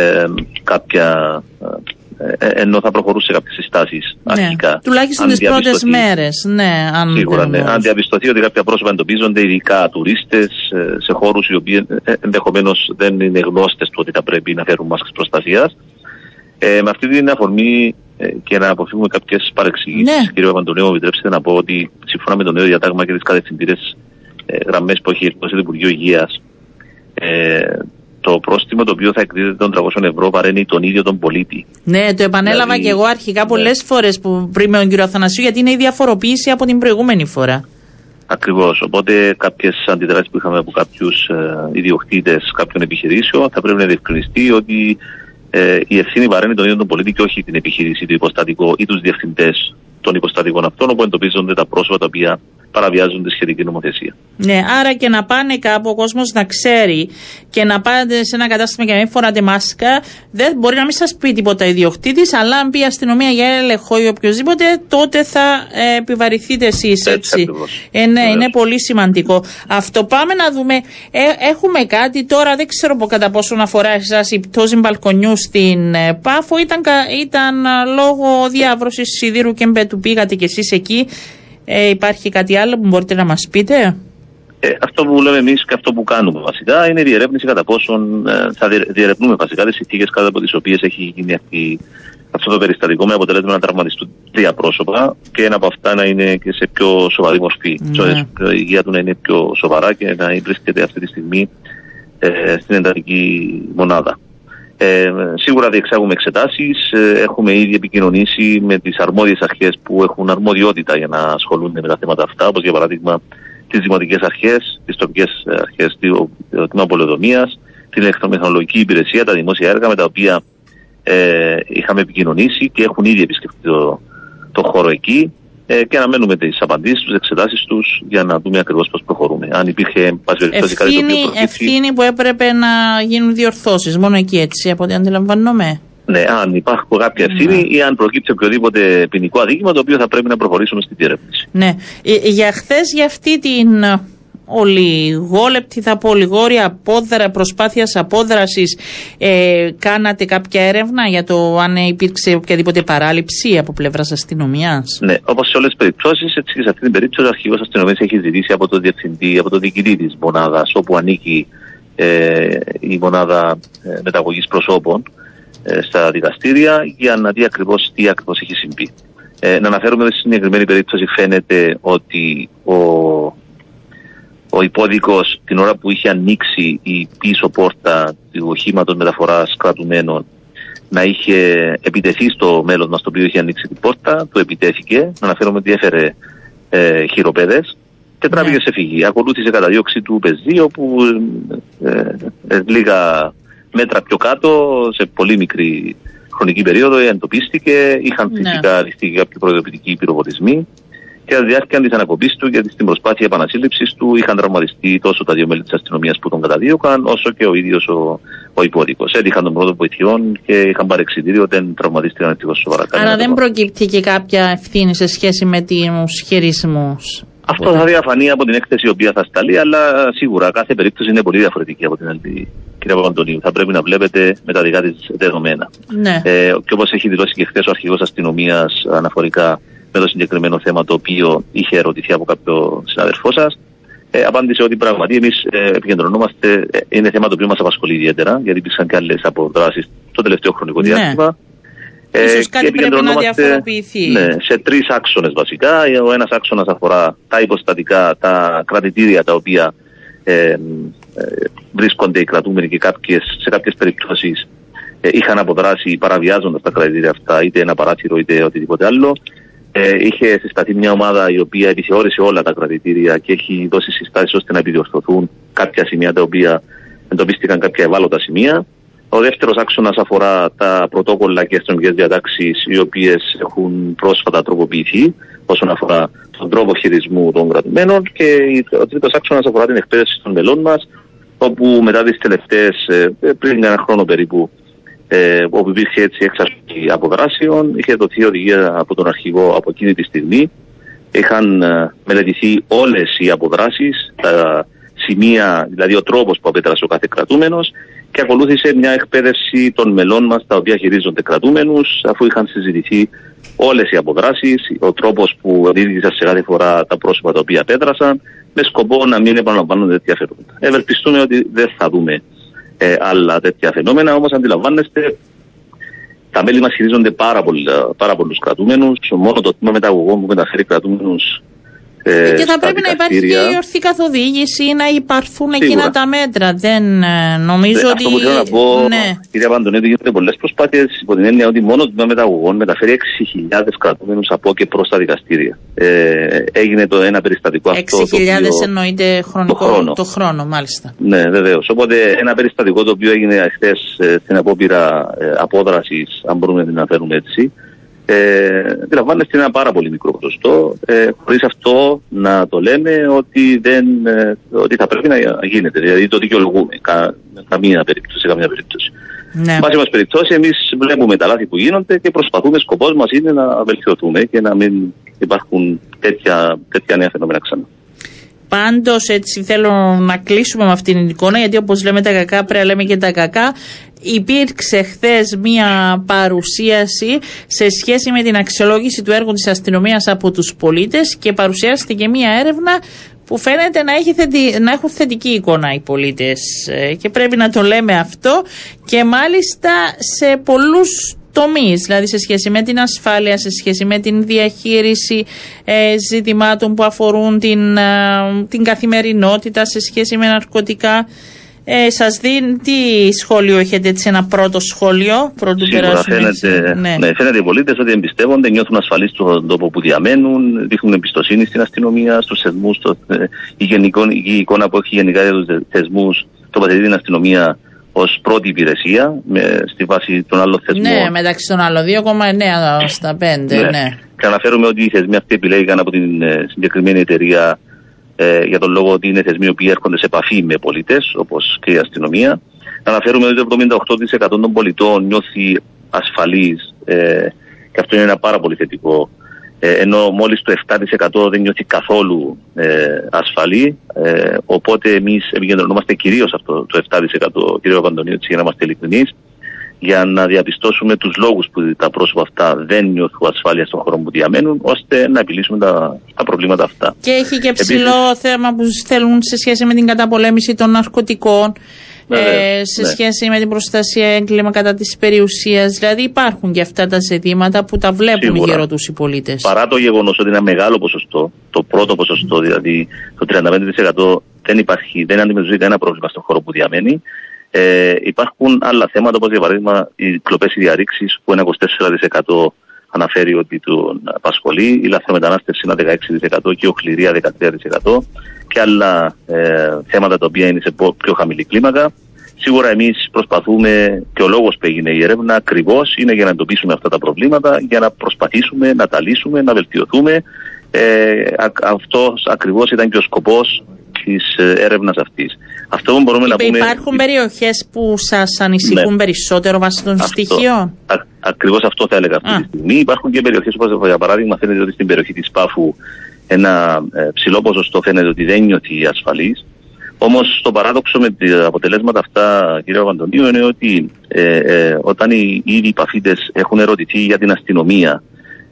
ε, κάποια. ε, ε, ενώ θα προχωρούν σε κάποιες συστάσεις αρχικά. Ναι. Τουλάχιστον Αν τις πρώτες διαπιστωθεί- μέρες. Ναι, αν Σίγουρα, δεν ναι. μπορούσε. Αν διαπιστωθεί ότι κάποια πρόσωπα εντοπίζονται, ειδικά τουρίστες, σε χώρους οι οποίοι ενδεχομένως δεν είναι γνώστες του ότι θα πρέπει να φέρουν μάσκες προστασίας. Ε, με αυτή την αφορμή ε, και να αποφύγουμε κάποιες παρεξηγήσεις, Ναι. κύριε Παπαντονίου, μου επιτρέψτε να πω ότι σύμφωνα με το νέο διατάγμα και τις κατευθυντήρες ε, γραμμές που έχει εκδώσει το Υπουργείο Υγείας, ε, το πρόστιμο το οποίο θα εκδίδεται των 300 ευρώ παρένει τον ίδιο τον πολίτη. Ναι, το επανέλαβα Δηλαδή, και εγώ αρχικά ναι. πολλές φορές που πριν με τον κύριο Αθανασίου, γιατί είναι η διαφοροποίηση από την προηγούμενη φορά. Ακριβώς. Οπότε κάποιες αντιδράσεις που είχαμε από κάποιους ε, ιδιοκτήτες κάποιων επιχειρήσεων θα πρέπει να διευκρινιστεί ότι ε, η ευθύνη βαραίνει τον ίδιο τον πολίτη και όχι την επιχείρηση, το υποστατικό ή τους διευθυντές των υποστατικών αυτών, όπου εντοπίζονται τα πρόσωπα τα οποία παραβιάζουν τη σχετική νομοθεσία. Ναι, άρα και να πάνε κάπου ο κόσμος να ξέρει και να πάτε σε ένα κατάστημα και να μην φοράτε μάσκα, δεν μπορεί να μην σας πει τίποτα ιδιοκτήτης, αλλά αν πει η αστυνομία για έλεγχο ή οποιοδήποτε, τότε θα ε, επιβαρηθείτε εσείς Έτσι έτσι. ακριβώς. Ε, ναι, Βεβαίως. είναι πολύ σημαντικό. Αυτό πάμε να δούμε. Ε, έχουμε κάτι τώρα, δεν ξέρω από κατά πόσο αφορά εσάς η πτώση μπαλκονιού στην ε, Πάφο. Ήταν, κα- ήταν α, λόγω διάβρωσης σιδήρου και μπέτου. Πήγατε κι εσείς εκεί. Ε, υπάρχει κάτι άλλο που μπορείτε να μας πείτε; Ε, αυτό που λέμε εμείς και αυτό που κάνουμε βασικά είναι η διερεύνηση κατά πόσον ε, θα διε- διερευνούμε βασικά τις συνθήκες κάτω από τις οποίες έχει γίνει αυτή, αυτό το περιστατικό με αποτέλεσμα να τραυματιστούν τρία πρόσωπα και ένα από αυτά να είναι και σε πιο σοβαρή μορφή. Ναι. So, η υγεία του να είναι πιο σοβαρά και να βρίσκεται αυτή τη στιγμή ε, στην εντατική μονάδα. Ε, σίγουρα διεξάγουμε εξετάσεις. έχουμε ήδη επικοινωνήσει με τις αρμόδιες αρχές που έχουν αρμοδιότητα για να ασχολούνται με τα θέματα αυτά, όπως για παράδειγμα τις δημοτικές αρχές, τις τοπικές αρχές, το, το τμήμα πολεοδομίας, την ηλεκτρομηχανολογική υπηρεσία, τα δημόσια έργα με τα οποία ε, είχαμε επικοινωνήσει και έχουν ήδη επισκεφτεί το, το χώρο εκεί ε, και αναμένουμε τις απαντήσεις τους, τις εξετάσεις τους για να δούμε ακριβώς πώς προχωρούμε. Αν υπήρχε, εν πάση περιπτώσει, κάτι το οποίο Ευθύνη, προκύψει- ευθύνη που έπρεπε να γίνουν διορθώσεις. Μόνο εκεί έτσι, από ό,τι αντιλαμβάνομαι; Ναι, αν υπάρχει κάποια ευθύνη ή αν προκύψει οποιοδήποτε ποινικό αδίκημα το οποίο θα πρέπει να προχωρήσουμε στη διερεύνηση. Ναι. Ε, για χθες, για αυτή την ε, ολιγόλεπτη, θα πω ολιγόρια απόδρα, προσπάθειας απόδρασης, ε, κάνατε κάποια έρευνα για το αν υπήρξε οποιαδήποτε παράληψη από πλευράς αστυνομίας; Ναι, όπως σε όλες τις περιπτώσεις, έτσι και σε αυτή την περίπτωση ο αρχηγός αστυνομίας έχει ζητήσει από τον διευθυντή, από τον διοικητή της μονάδας, όπου ανήκει ε, η μονάδα ε, μεταγωγής προσώπων ε, στα δικαστήρια, για να δει ακριβώς τι ακριβώς έχει συμβεί. Ε, να αναφέρουμε ότι στη συγκεκριμένη περίπτωση φαίνεται ότι ο, ο υπόδικος την ώρα που είχε ανοίξει η πίσω πόρτα του οχήματος μεταφοράς κρατουμένων να είχε επιτεθεί στο μέλλον μας το οποίο είχε ανοίξει την πόρτα, το επιτέθηκε, να αναφέρομαι ότι έφερε ε, χειροπέδες και τράβηκε Ναι. σε φυγή. Ακολούθησε καταδίωξη του πεζή όπου ε, ε, λίγα μέτρα πιο κάτω, σε πολύ μικρή χρονική περίοδο, εντοπίστηκε, είχαν Ναι. φυσικά ληφθεί και κάποιοι προειδοποιητικοί πυροβολισμοί και κατά τη διάρκεια της ανακοπή του, γιατί στην προσπάθεια επανασύλληψης του είχαν τραυματιστεί τόσο τα δύο μέλη της αστυνομίας που τον καταδίωκαν, όσο και ο ίδιος ο, ο υπόδικο. Έτυχαν τον πρώτο βοηθειών και είχαν πάρει εξητήριο, δεν τραυματίστηκαν ευτυχώς σοβαρά. Άρα Κανένα δεν θέμα. προκύπτει και κάποια ευθύνη σε σχέση με τους χειρισμούς. Αυτό θα διαφανεί από την έκθεση η οποία θα σταλεί, αλλά σίγουρα κάθε περίπτωση είναι πολύ διαφορετική από την άλλη. Κύριε Παπαντονίου, θα πρέπει να βλέπετε με τα δικά της δεδομένα. Ναι. Ε, και όπως έχει δηλώσει και χθες ο αρχηγός αστυνομίας αναφορικά με το συγκεκριμένο θέμα το οποίο είχε ερωτηθεί από κάποιο συναδελφό σας, ε, απάντησε ότι πράγματι εμείς ε, επικεντρωνόμαστε, ε, είναι θέμα το οποίο μας απασχολεί ιδιαίτερα, γιατί υπήρξαν και άλλες αποδράσεις το τελευταίο χρονικό Ναι. διάστημα. Ίσως κάτι και πρέπει να επικεντρωνόμαστε, διαφοροποιηθεί. Ναι, σε τρεις άξονες βασικά. Ο ένας άξονας αφορά τα υποστατικά, τα κρατητήρια τα οποία ε, ε, βρίσκονται οι κρατούμενοι και κάποιες, σε κάποιες περιπτώσεις ε, είχαν αποδράσει παραβιάζοντας τα κρατητήρια αυτά, είτε ένα παράθυρο είτε οτιδήποτε άλλο. Ε, είχε συσταθεί μια ομάδα η οποία επιθεώρησε όλα τα κρατητήρια και έχει δώσει συστάσεις ώστε να επιδιορθωθούν κάποια σημεία τα οποία εντοπίστηκαν κάποια ευάλωτα σημεία. Ο δεύτερος άξονας αφορά τα πρωτόκολλα και αστυνομικές διατάξεις, οι οποίες έχουν πρόσφατα τροποποιηθεί όσον αφορά τον τρόπο χειρισμού των κρατουμένων. Και ο τρίτος άξονας αφορά την εκπαίδευση των μελών μας, όπου μετά τις τελευταίες, πριν ένα χρόνο περίπου, ε, όπου υπήρχε έτσι έξαρση αποδράσεων, είχε δοθεί οδηγία από τον αρχηγό από εκείνη τη στιγμή. Είχαν ε, μελετηθεί όλες οι αποδράσεις, τα σημεία, δηλαδή ο τρόπος που απέτρασε ο κάθε κρατούμενος και ακολούθησε μια εκπαίδευση των μελών μας τα οποία χειρίζονται κρατούμενους, αφού είχαν συζητηθεί όλες οι αποδράσεις, ο τρόπος που οδήγησαν σε κάθε φορά τα πρόσωπα τα οποία απέτρασαν, με σκοπό να μην επαναλαμβάνονται τέτοια φαινόμενα. Ευελπιστούμε ότι δεν θα δούμε ε, άλλα τέτοια φαινόμενα, όμως αντιλαμβάνεστε, τα μέλη μας χειρίζονται πάρα, πάρα πολλούς κρατούμενους. Μόνο το τμήμα μεταγωγών που μεταφέρει κρατούμενους ε, και θα πρέπει να υπάρχει και η ορθή καθοδήγηση να υπάρχουν Σίγουρα. εκείνα τα μέτρα. Δεν ε, νομίζω ναι, ότι. Αυτό που θέλω να πω, ναι. κυρία Παντονέτη, γίνονται πολλές προσπάθειες υπό την έννοια ότι μόνο το τμήμα μεταγωγών μεταφέρει 6.000 κρατούμενους από και προς τα δικαστήρια. Ε, έγινε το ένα περιστατικό αυτό. 6.000 εννοείται χρονικό, το χρόνο. το χρόνο, μάλιστα. Ναι, βεβαίως. Οπότε ένα περιστατικό το οποίο έγινε χθες ε, στην απόπειρα ε, απόδρασης, αν μπορούμε να φέρουμε έτσι, ε, αντιλαμβάνεστε ένα πάρα πολύ μικρό ποσοστό, ε, χωρίς αυτό να το λέμε ότι, δεν, ε, ότι θα πρέπει να γίνεται. Δηλαδή το δικαιολογούμε κα, καμία περίπτωση, σε καμία περίπτωση. Ναι. Βάση μας περιπτώσει, εμείς βλέπουμε τα λάθη που γίνονται και προσπαθούμε, σκοπός μας είναι να βελτιωθούμε και να μην υπάρχουν τέτοια, τέτοια νέα φαινόμενα ξανά. Πάντως, έτσι θέλω να κλείσουμε με αυτήν την εικόνα, γιατί όπως λέμε τα κακά, πρέπει να λέμε και τα κακά. Υπήρξε χθες μία παρουσίαση σε σχέση με την αξιολόγηση του έργου της αστυνομίας από τους πολίτες και παρουσιάστηκε και μία έρευνα που φαίνεται να, έχει θετι... να έχουν θετική εικόνα οι πολίτες ε, και πρέπει να το λέμε αυτό και μάλιστα σε πολλούς τομείς, δηλαδή σε σχέση με την ασφάλεια, σε σχέση με την διαχείριση ε, ζητημάτων που αφορούν την, ε, την καθημερινότητα, σε σχέση με ναρκωτικά. Ε, Σας δίνει τι σχόλιο έχετε, έτσι ένα πρώτο σχόλιο, πρώτου Σίγουρα φαίνεται, ναι. ναι. φαίνεται οι πολίτες ότι εμπιστεύονται, νιώθουν ασφαλείς στον τόπο που διαμένουν, δείχνουν εμπιστοσύνη στην αστυνομία, στους θεσμούς. Ε, η, η εικόνα που έχει γενικά για τους θεσμούς τοποθετεί την αστυνομία ως πρώτη υπηρεσία με, στη βάση των άλλων θεσμών. Ναι, μεταξύ των άλλων 2,9 στα 5. Ναι. ναι. Και αναφέρουμε ότι οι θεσμοί αυτοί επιλέγηκαν από την ε, συγκεκριμένη εταιρεία ε, για τον λόγο ότι είναι θεσμοί που έρχονται σε επαφή με πολίτες, όπως και η αστυνομία. Αναφέρουμε ότι το 78% των πολιτών νιώθει ασφαλής ε, και αυτό είναι ένα πάρα πολύ θετικό. Ε, ενώ μόλις το 7% δεν νιώθει καθόλου ε, ασφαλή. Ε, οπότε εμείς επικεντρωνόμαστε κυρίως αυτό το 7% κύριο Παντονίου, για να είμαστε ειλικρινείς για να διαπιστώσουμε τους λόγους που τα πρόσωπα αυτά δεν νιώθουν ασφάλεια στον χώρο που διαμένουν, ώστε να επιλύσουμε τα, τα προβλήματα αυτά. Και έχει και ψηλό Επίσης, θέμα που θέλουν σε σχέση με την καταπολέμηση των ναρκωτικών, ε, σε ναι. σχέση με την προστασία έγκλημα κατά της περιουσίας. Δηλαδή υπάρχουν και αυτά τα ζητήματα που τα βλέπουν Σίγουρα. γύρω τους οι πολίτες. Παρά το γεγονός ότι είναι ένα μεγάλο ποσοστό, το πρώτο ποσοστό, δηλαδή το 35% δεν υπάρχει, δεν αντιμετωπίζει κανένα πρόβλημα στον χώρο που διαμένει. Ε, υπάρχουν άλλα θέματα, όπως για παράδειγμα οι κλοπές διαρρήξεις, που ένα 24% αναφέρει ότι τον απασχολεί, η λαθρομετανάστευση ένα 16% και η οχληρία 13% και άλλα ε, θέματα τα οποία είναι σε πιο χαμηλή κλίμακα. Σίγουρα εμείς προσπαθούμε και ο λόγος που έγινε η έρευνα ακριβώς είναι για να εντοπίσουμε αυτά τα προβλήματα, για να προσπαθήσουμε να τα λύσουμε, να βελτιωθούμε. Ε, Αυτός ακριβώς ήταν και ο σκοπός της ε, έρευνας αυτής. Αυτό που μπορούμε να πούμε. Υπάρχουν περιοχές που σας ανησυχούν ναι. περισσότερο βάσει των στοιχείων; Ακριβώς αυτό θα έλεγα αυτή Α. τη στιγμή. Υπάρχουν και περιοχές όπω για παράδειγμα φαίνεται ότι στην περιοχή της Πάφου ένα ε, ψηλό ποσοστό φαίνεται ότι δεν νιώθει ασφαλής. Όμως το παράδοξο με τα αποτελέσματα αυτά, κύριε Παντονίου, είναι ότι ε, ε, όταν οι ήδη υπαφίτε έχουν ερωτηθεί για την αστυνομία,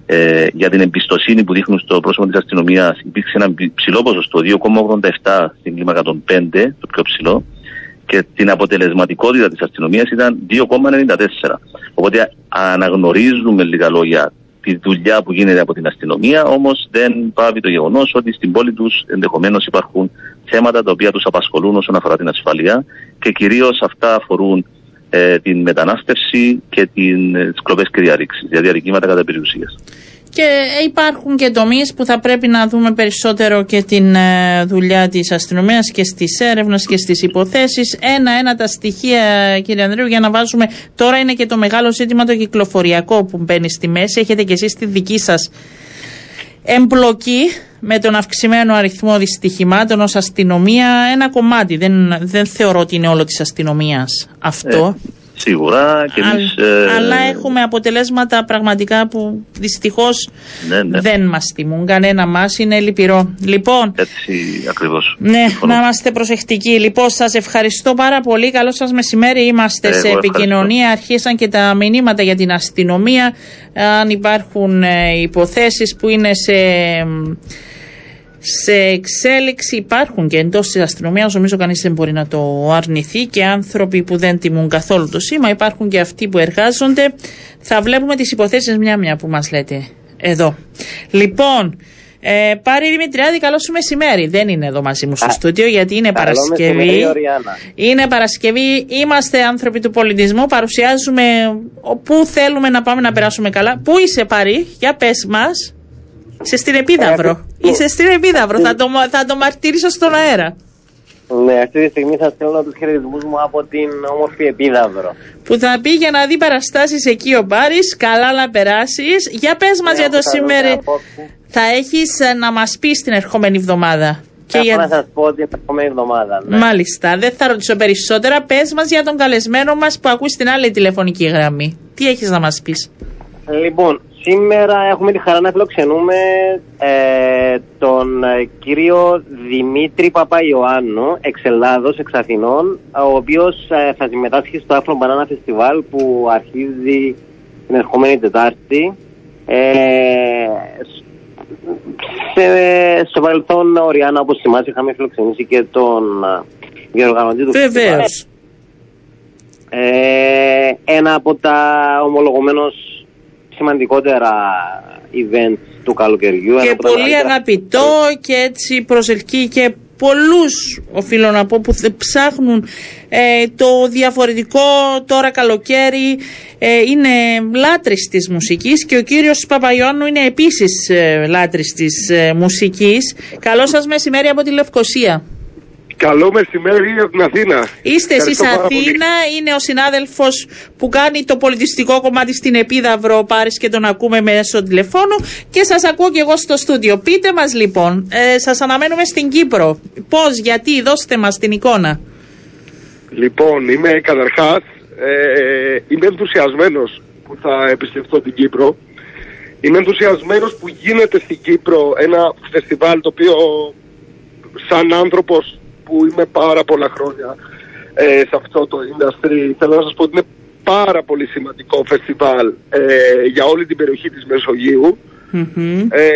ε, για την εμπιστοσύνη που δείχνουν στο πρόσωπο της αστυνομίας, υπήρξε ένα ψηλό ποσοστό, 2,87 στην κλίμακα των 5, το πιο ψηλό, και την αποτελεσματικότητα της αστυνομίας ήταν 2,94. Οπότε αναγνωρίζουμε λίγα λόγια τη δουλειά που γίνεται από την αστυνομία, όμως δεν πάβει το γεγονός ότι στην πόλη τους ενδεχομένως υπάρχουν θέματα τα οποία τους απασχολούν όσον αφορά την ασφαλεία και κυρίως αυτά αφορούν ε, την μετανάστευση και τις κλοπές και διαρρήξεις, δηλαδή αδικήματα κατά περιουσίας. Και υπάρχουν και τομείς που θα πρέπει να δούμε περισσότερο και την ε, δουλειά της αστυνομίας και στις έρευνες και στις υποθέσεις. Ένα-ένα τα στοιχεία κύριε Ανδρέου για να βάζουμε. Τώρα είναι και το μεγάλο ζήτημα το κυκλοφοριακό που μπαίνει στη μέση. Έχετε και εσείς τη δική σας εμπλοκή με τον αυξημένο αριθμό δυστυχημάτων ως αστυνομία ένα κομμάτι. Δεν, δεν θεωρώ ότι είναι όλο της αστυνομίας αυτό. Ε, Σίγουρα και εμείς, ε, αλλά έχουμε αποτελέσματα πραγματικά που δυστυχώς ναι, ναι. δεν μας τιμούν. Κανένα μας είναι λυπηρό. Λοιπόν. Έτσι ακριβώς. Ναι, να είμαστε προσεκτικοί. Λοιπόν, σας ευχαριστώ πάρα πολύ. Καλό σας μεσημέρι. Είμαστε Εγώ σε επικοινωνία. Αρχίσαν και τα μηνύματα για την αστυνομία. Αν υπάρχουν ε, υποθέσεις που είναι σε σε εξέλιξη υπάρχουν και εντός της αστυνομίας, νομίζω κανείς δεν μπορεί να το αρνηθεί και άνθρωποι που δεν τιμούν καθόλου το σήμα. Υπάρχουν και αυτοί που εργάζονται. Θα βλέπουμε τις υποθέσεις μια-μια που μας λέτε εδώ. Λοιπόν, ε, Πάρη Δημητριάδη, καλό σου μεσημέρι. Δεν είναι εδώ μαζί μου στο στούντιο γιατί είναι Καλό Παρασκευή. μεσημέρι, Οριάννα. Είναι Παρασκευή. Είμαστε άνθρωποι του πολιτισμού. Παρουσιάζουμε πού θέλουμε να πάμε να περάσουμε καλά. Πού είσαι, Πάρη, για πες μας. Είσαι στην Επίδαυρο. Είσαι στην Επίδαυρο. Θα το, θα το μαρτύρησω στον αέρα. Ναι, αυτή τη στιγμή θα στέλνω τους χαιρετισμούς μου από την όμορφη Επίδαυρο. Που θα πήγε να δει παραστάσεις εκεί ο Πάρη. Καλά να περάσεις. Για πες μας Ναι, για το θα δω σήμερα. και απόψε. Θα έχεις να μας πεις την ερχόμενη εβδομάδα. Και Θα για- να σας πω την επόμενη εβδομάδα. Ναι. Μάλιστα. Δεν θα ρωτήσω περισσότερα. Πες μας για τον καλεσμένο μας που ακούς στην άλλη τηλεφωνική γραμμή. Τι έχεις να μας πεις; Λοιπόν, σήμερα έχουμε τη χαρά να φιλοξενούμε ε, τον ε, κύριο Δημήτρη Παπαϊωάννου, εξ Ελλάδος, εξ Αθηνών, ο οποίος ε, θα συμμετάσχει στο Afro Banana Festival που αρχίζει την ερχόμενη Τετάρτη. Ε, σε, στο παρελθόν, ο Ριάννα, όπως θυμάσαι, είχαμε φιλοξενήσει και τον ε, διοργανωτή του Βεβαίως. φεστιβάλ. Ε, ένα από τα ομολογουμένως σημαντικότερα events του καλοκαιριού. ένα Και από τα πολύ μεγαλύτερα. αγαπητό και έτσι προσελκύει και πολλούς οφείλω να πω που θε- ψάχνουν ε, το διαφορετικό τώρα καλοκαίρι ε, είναι λάτρης της μουσικής και ο κύριος Παπαϊωάννου είναι επίσης ε, λάτρης της ε, μουσικής. Καλό σας μεσημέρι από τη Λευκοσία. Καλό μεσημέρι από την Αθήνα. Είστε εσείς Ευχαριστώ πάρα πολύ. Αθήνα, είναι ο συνάδελφος που κάνει το πολιτιστικό κομμάτι στην Επίδαυρο, ο Πάρης και τον ακούμε μέσω τηλεφώνου και σας ακούω και εγώ στο στούντιο. Πείτε μας λοιπόν, ε, σας αναμένουμε στην Κύπρο. Πώς, γιατί, δώστε μας την εικόνα. Λοιπόν, είμαι καταρχάς ε, είμαι ενθουσιασμένος που θα επισκεφτώ την Κύπρο. Είμαι ενθουσιασμένος που γίνεται στην Κύπρο ένα φεστιβάλ το οποίο σαν άνθρωπος που είμαι πάρα πολλά χρόνια ε, σε αυτό το industry θέλω να σας πω ότι είναι πάρα πολύ σημαντικό φεστιβάλ ε, για όλη την περιοχή της Μεσογείου. Μμμ. Ε,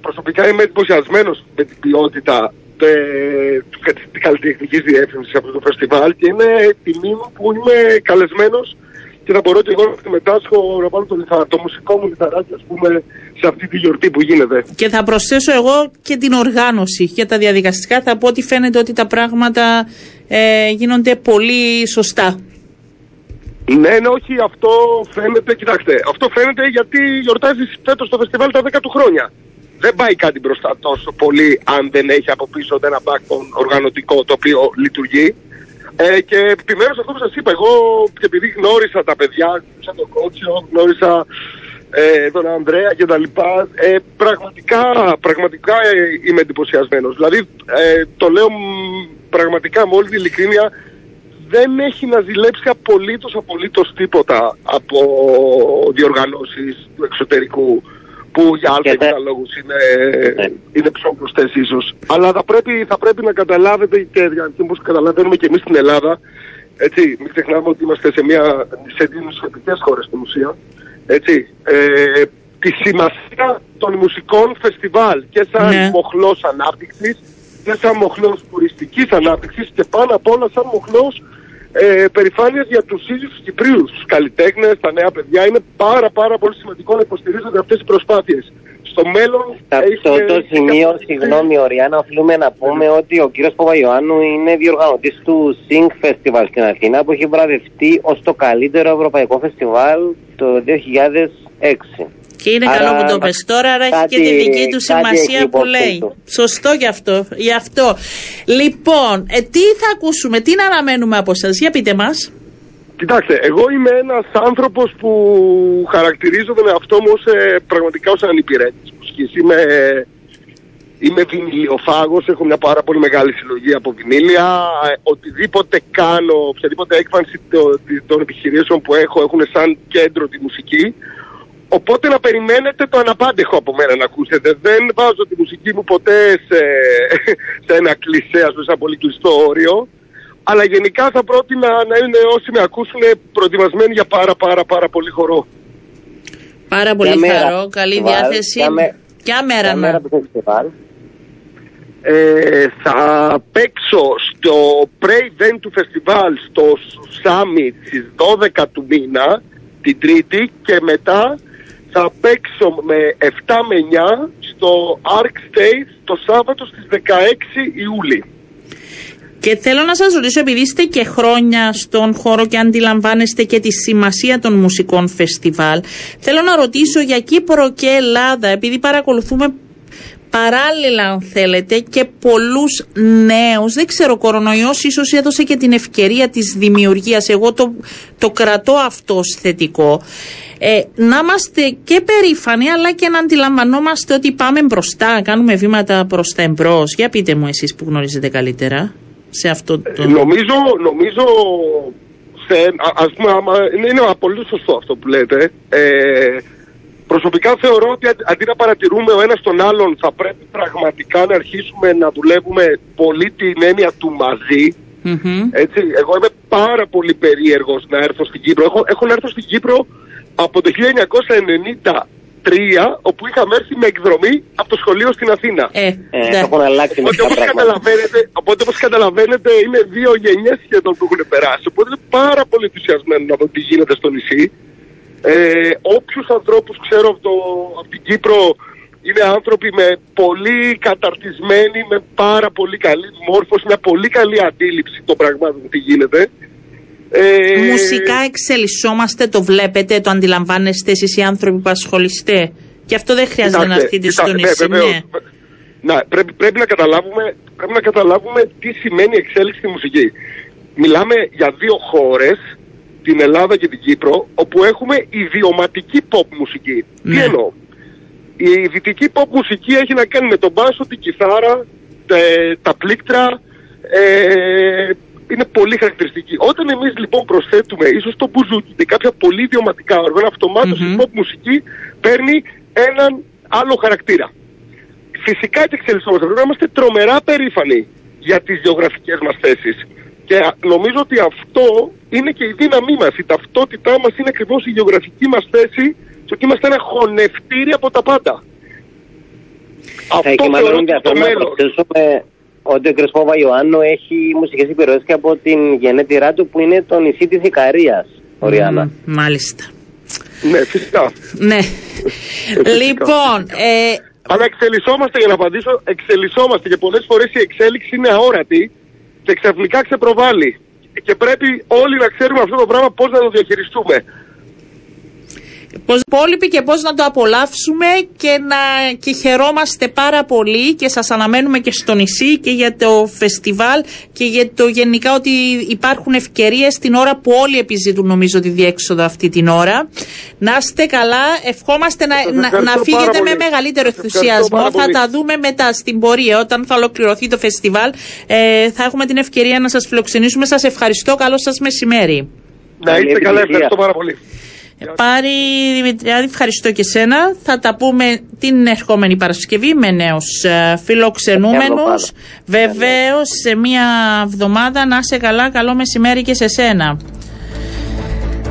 προσωπικά είμαι εντυπωσιασμένος με την ποιότητα ε, της καλλιτεχνικής διεύθυνσης από το φεστιβάλ και είναι τιμή μου που είμαι καλεσμένος και θα μπορώ και εγώ να συμμετάσχω να βάλω το, λιθα- το μουσικό μου λιθαράκι ας πούμε σε αυτή τη γιορτή που γίνεται. Και θα προσθέσω εγώ και την οργάνωση για τα διαδικαστικά. Θα πω ότι φαίνεται ότι τα πράγματα ε, γίνονται πολύ σωστά. Ναι, ναι, όχι, αυτό φαίνεται, κοιτάξτε, αυτό φαίνεται γιατί γιορτάζεις φέτος το φεστιβάλ τα 10 του χρόνια. Δεν πάει κάτι μπροστά τόσο πολύ αν δεν έχει από πίσω ένα backbone οργανωτικό το οποίο λειτουργεί. Ε, και επιμένω σε αυτό που σας είπα, εγώ και επειδή γνώρισα τα παιδιά, γνώρισα τον Κότσιο, γνώρισα ε, τον Ανδρέα και τα λοιπά, ε, πραγματικά, πραγματικά ε, είμαι εντυπωσιασμένος. Δηλαδή, ε, το λέω μ, πραγματικά με όλη την ειλικρίνεια, δεν έχει να ζηλέψει απολύτως απολύτως τίποτα από διοργανώσεις του εξωτερικού που για άλλα Και θε- λόγους είναι, Ναι. είναι ψόκροστες ίσως. Αλλά θα πρέπει, θα πρέπει να καταλάβετε και για όπως καταλαβαίνουμε και εμείς στην Ελλάδα έτσι, μην ξεχνάμε ότι είμαστε σε, μια, σε νησιωτικές χώρες στην ουσία. Έτσι, ε, τη σημασία των μουσικών φεστιβάλ και σαν Ναι. μοχλός ανάπτυξης και σαν μοχλός τουριστικής ανάπτυξης και πάνω απ' όλα σαν μοχλός ε, περηφάνειας για τους ίδιους τους Κυπρίους, τους καλλιτέχνες, τα νέα παιδιά. Είναι πάρα πάρα πολύ σημαντικό να υποστηρίζονται αυτές οι προσπάθειες. Στο μέλλον... Σε έχει- αυτό το έχει σημείο, καθοριστεί- συγγνώμη, Οριάννα, οφείλουμε να πούμε ότι ο κύριος Παπαϊωάννου είναι διοργανωτής του Sing Festival στην Αθήνα που έχει βραβευτεί ως το καλύτερο ευρωπαϊκό φεστιβάλ το 2006. Και είναι Άρα, καλό που το πες τώρα, άρα έχει και κάτι- τη δική του κάτι σημασία έχει που υπόψη λέει. του. Σωστό γι' αυτό. Γι αυτό. Λοιπόν, ε, τι θα ακούσουμε, τι να αναμένουμε από εσά, για πείτε μας. Κοιτάξτε, εγώ είμαι ένας άνθρωπος που χαρακτηρίζω τον εαυτό μου ως, ε, πραγματικά ως ανυπηρέτης μουσικής. Είμαι, είμαι βινιλιοφάγος, έχω μια πάρα πολύ μεγάλη συλλογή από βινίλια. Ε, οτιδήποτε κάνω, οποιαδήποτε έκφανση το- τη- των επιχειρήσεων που έχω έχουν σαν κέντρο τη μουσική. Οπότε να περιμένετε το αναπάντεχο από μένα να ακούσετε. Δεν βάζω τη μουσική μου ποτέ σε, σε ένα κλισέ, ας πούμε, σε ένα πολύ κλειστό όριο. Αλλά γενικά θα πρότεινα να είναι όσοι με ακούσουν προετοιμασμένοι για πάρα πάρα πάρα πολύ χορό. Πάρα πολύ μέρα χαρό, καλή φεστιβάλ, διάθεση. ποια με- Ποια μέρα Ποια να. μέρα του φεστιβάλ. Ε, θα παίξω στο pre-event του φεστιβάλ στο Summit στις 12 του μήνα την Τρίτη και μετά θα παίξω με 7 με 9 στο Arc Stage το Σάββατο στις 16 Ιούλη. Και θέλω να σας ρωτήσω, επειδή είστε και χρόνια στον χώρο και αντιλαμβάνεστε και τη σημασία των μουσικών φεστιβάλ, θέλω να ρωτήσω για Κύπρο και Ελλάδα, επειδή παρακολουθούμε παράλληλα αν θέλετε και πολλούς νέους, δεν ξέρω, ο κορονοϊός ίσως έδωσε και την ευκαιρία της δημιουργίας, εγώ το, το κρατώ αυτό ως θετικό. Ε, να είμαστε και περήφανοι αλλά και να αντιλαμβανόμαστε ότι πάμε μπροστά, κάνουμε βήματα προς τα εμπρός. Για πείτε μου εσείς που γνωρίζετε καλύτερα σε αυτό το... Ε, Νομίζω, νομίζω σε, α, ας πούμε, άμα, είναι, είναι απολύτως σωστό αυτό που λέτε. Ε, προσωπικά θεωρώ ότι αν- αντί να παρατηρούμε ο ένας τον άλλον θα πρέπει πραγματικά να αρχίσουμε να δουλεύουμε πολύ την έννοια του μαζί. Μμμ. Έτσι, εγώ είμαι πάρα πολύ περίεργος να έρθω στην Κύπρο. Έχω, έχω να έρθω στην Κύπρο από το 1993 όπου είχαμε έρθει με εκδρομή από το σχολείο στην Αθήνα. Ε, Ε, ναι. έχουν αλλάξει Οπότε μερικά όπως πράγματα. καταλαβαίνετε, οπότε όπως καταλαβαίνετε είναι δύο γενιές σχεδόν που έχουν περάσει. Οπότε είμαι πάρα πολύ ενθουσιασμένος να δω τι γίνεται στο νησί. Ε, όποιους ανθρώπους ξέρω από, το, από την Κύπρο είναι άνθρωποι με πολύ καταρτισμένοι, με πάρα πολύ καλή μόρφωση, μια πολύ καλή αντίληψη των πραγμάτων τι γίνεται. Ε, Μουσικά εξελισσόμαστε, το βλέπετε, το αντιλαμβάνεστε εσείς οι άνθρωποι που ασχολείστε. Και αυτό δεν χρειάζεται να Κοιτάξτε, έρθετε στο κοιτάξτε, νησί, ναι, βεβαίως. ναι. Να, πρέπει, πρέπει, να καταλάβουμε, πρέπει να καταλάβουμε τι σημαίνει εξέλιξη στη μουσική. Μιλάμε για δύο χώρες, την Ελλάδα και την Κύπρο, όπου έχουμε ιδιωματική pop μουσική. Τι Ναι. εννοώ; Η δυτική pop μουσική έχει να κάνει με τον μπάσο, την κιθάρα, τε- τα πλήκτρα, ε, είναι πολύ χαρακτηριστική. Όταν εμείς λοιπόν προσθέτουμε ίσως το μπουζούκι και κάποια πολύ ιδιωματικά όργανα, αυτομάτως Μμμ. η pop μουσική παίρνει έναν άλλο χαρακτήρα. Φυσικά και εξελισσόμαστε. Πρέπει να είμαστε τρομερά περήφανοι για τις γεωγραφικές μας θέσεις. Και α, νομίζω ότι αυτό είναι και η δύναμή μας. Η ταυτότητά μας είναι ακριβώς η γεωγραφική μας θέση και ότι είμαστε ένα χωνευτήρι από τα πάντα. Θα Αυτό έχει θεωρώ μάλλον ότι είναι το ενδιαφέρον να μέλλον. προσθέσουμε ότι ο κ. Πόπα Ιωάννου έχει μουσικές υπηρεσίες και από την γενέτειρά του που είναι το νησί της Ικαρίας, Οριάννα. Μ, Μάλιστα. Ναι, φυσικά. Ναι. λοιπόν, ε, Αλλά εξελισσόμαστε, για να απαντήσω, εξελισσόμαστε και πολλές φορές η εξέλιξη είναι αόρατη και ξαφνικά ξεπροβάλλει. Και πρέπει όλοι να ξέρουμε αυτό το πράγμα πώς να το διαχειριστούμε. Πώς υπόλοιποι και πώς να το απολαύσουμε και να και χαιρόμαστε πάρα πολύ και σας αναμένουμε και στο νησί και για το φεστιβάλ και για το γενικά ότι υπάρχουν ευκαιρίες την ώρα που όλοι επιζητούν νομίζω τη διέξοδο αυτή την ώρα. Να είστε καλά, ευχόμαστε να, Σας να, ευχαριστώ να πάρα φύγετε με πολύ. μεγαλύτερο Σας ευχαριστώ ενθουσιασμό. πάρα Θα πολύ. τα δούμε μετά στην πορεία όταν θα ολοκληρωθεί το φεστιβάλ. Ε, θα έχουμε την ευκαιρία να σας φιλοξενήσουμε. Σας ευχαριστώ, καλό σας μεσημέρι. Να Καλή είστε καλά, επιτυχία. ευχαριστώ πάρα πολύ. Ε, Πάρη Δημητριάδη, ευχαριστώ και σένα. Θα τα πούμε την ερχόμενη Παρασκευή με νέους ε, φιλοξενούμενους. Βεβαίως σε μία εβδομάδα να είσαι καλά, καλό μεσημέρι και σε σένα.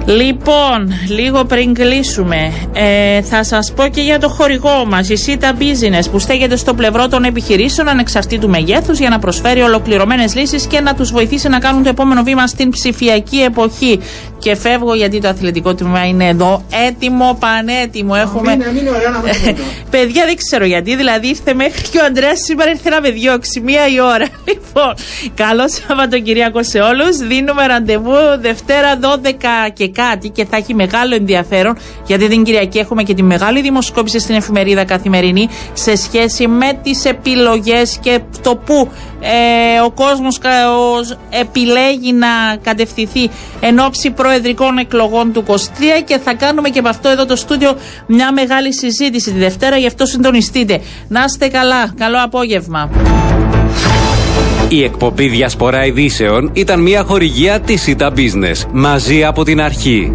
Λοιπόν, λίγο πριν κλείσουμε, ε, θα σας πω και για το χορηγό μας, η Sita Business, που στέκεται στο πλευρό των επιχειρήσεων ανεξαρτήτου μεγέθους για να προσφέρει ολοκληρωμένες λύσεις και να τους βοηθήσει να κάνουν το επόμενο βήμα στην ψηφιακή εποχή. Και φεύγω γιατί το αθλητικό τμήμα είναι εδώ. Έτοιμο, πανέτοιμο. Έχουμε. Παιδιά δεν ξέρω γιατί. Δηλαδή ήρθε μέχρι και ο Αντρέας σήμερα ήρθε να με διώξει. Μία η ώρα. Λοιπόν, καλό Σαββατοκυριακό σε όλους. Δίνουμε ραντεβού Δευτέρα 12 και κάτι και θα έχει μεγάλο ενδιαφέρον γιατί την Κυριακή έχουμε και τη μεγάλη δημοσκόπηση στην εφημερίδα καθημερινή σε σχέση με τις επιλογές και το που ε, ο κόσμος επιλέγει να κατευθυνθεί εν ώψη προεδρικών εκλογών του 23 και θα κάνουμε και με αυτό εδώ το στούντιο μια μεγάλη συζήτηση τη Δευτέρα, γι' αυτό συντονιστείτε. Να είστε καλά. Καλό απόγευμα. Η εκπομπή Διασπορά Ειδήσεων ήταν μια χορηγία της ΙΤΑ Business. Μαζί από την αρχή.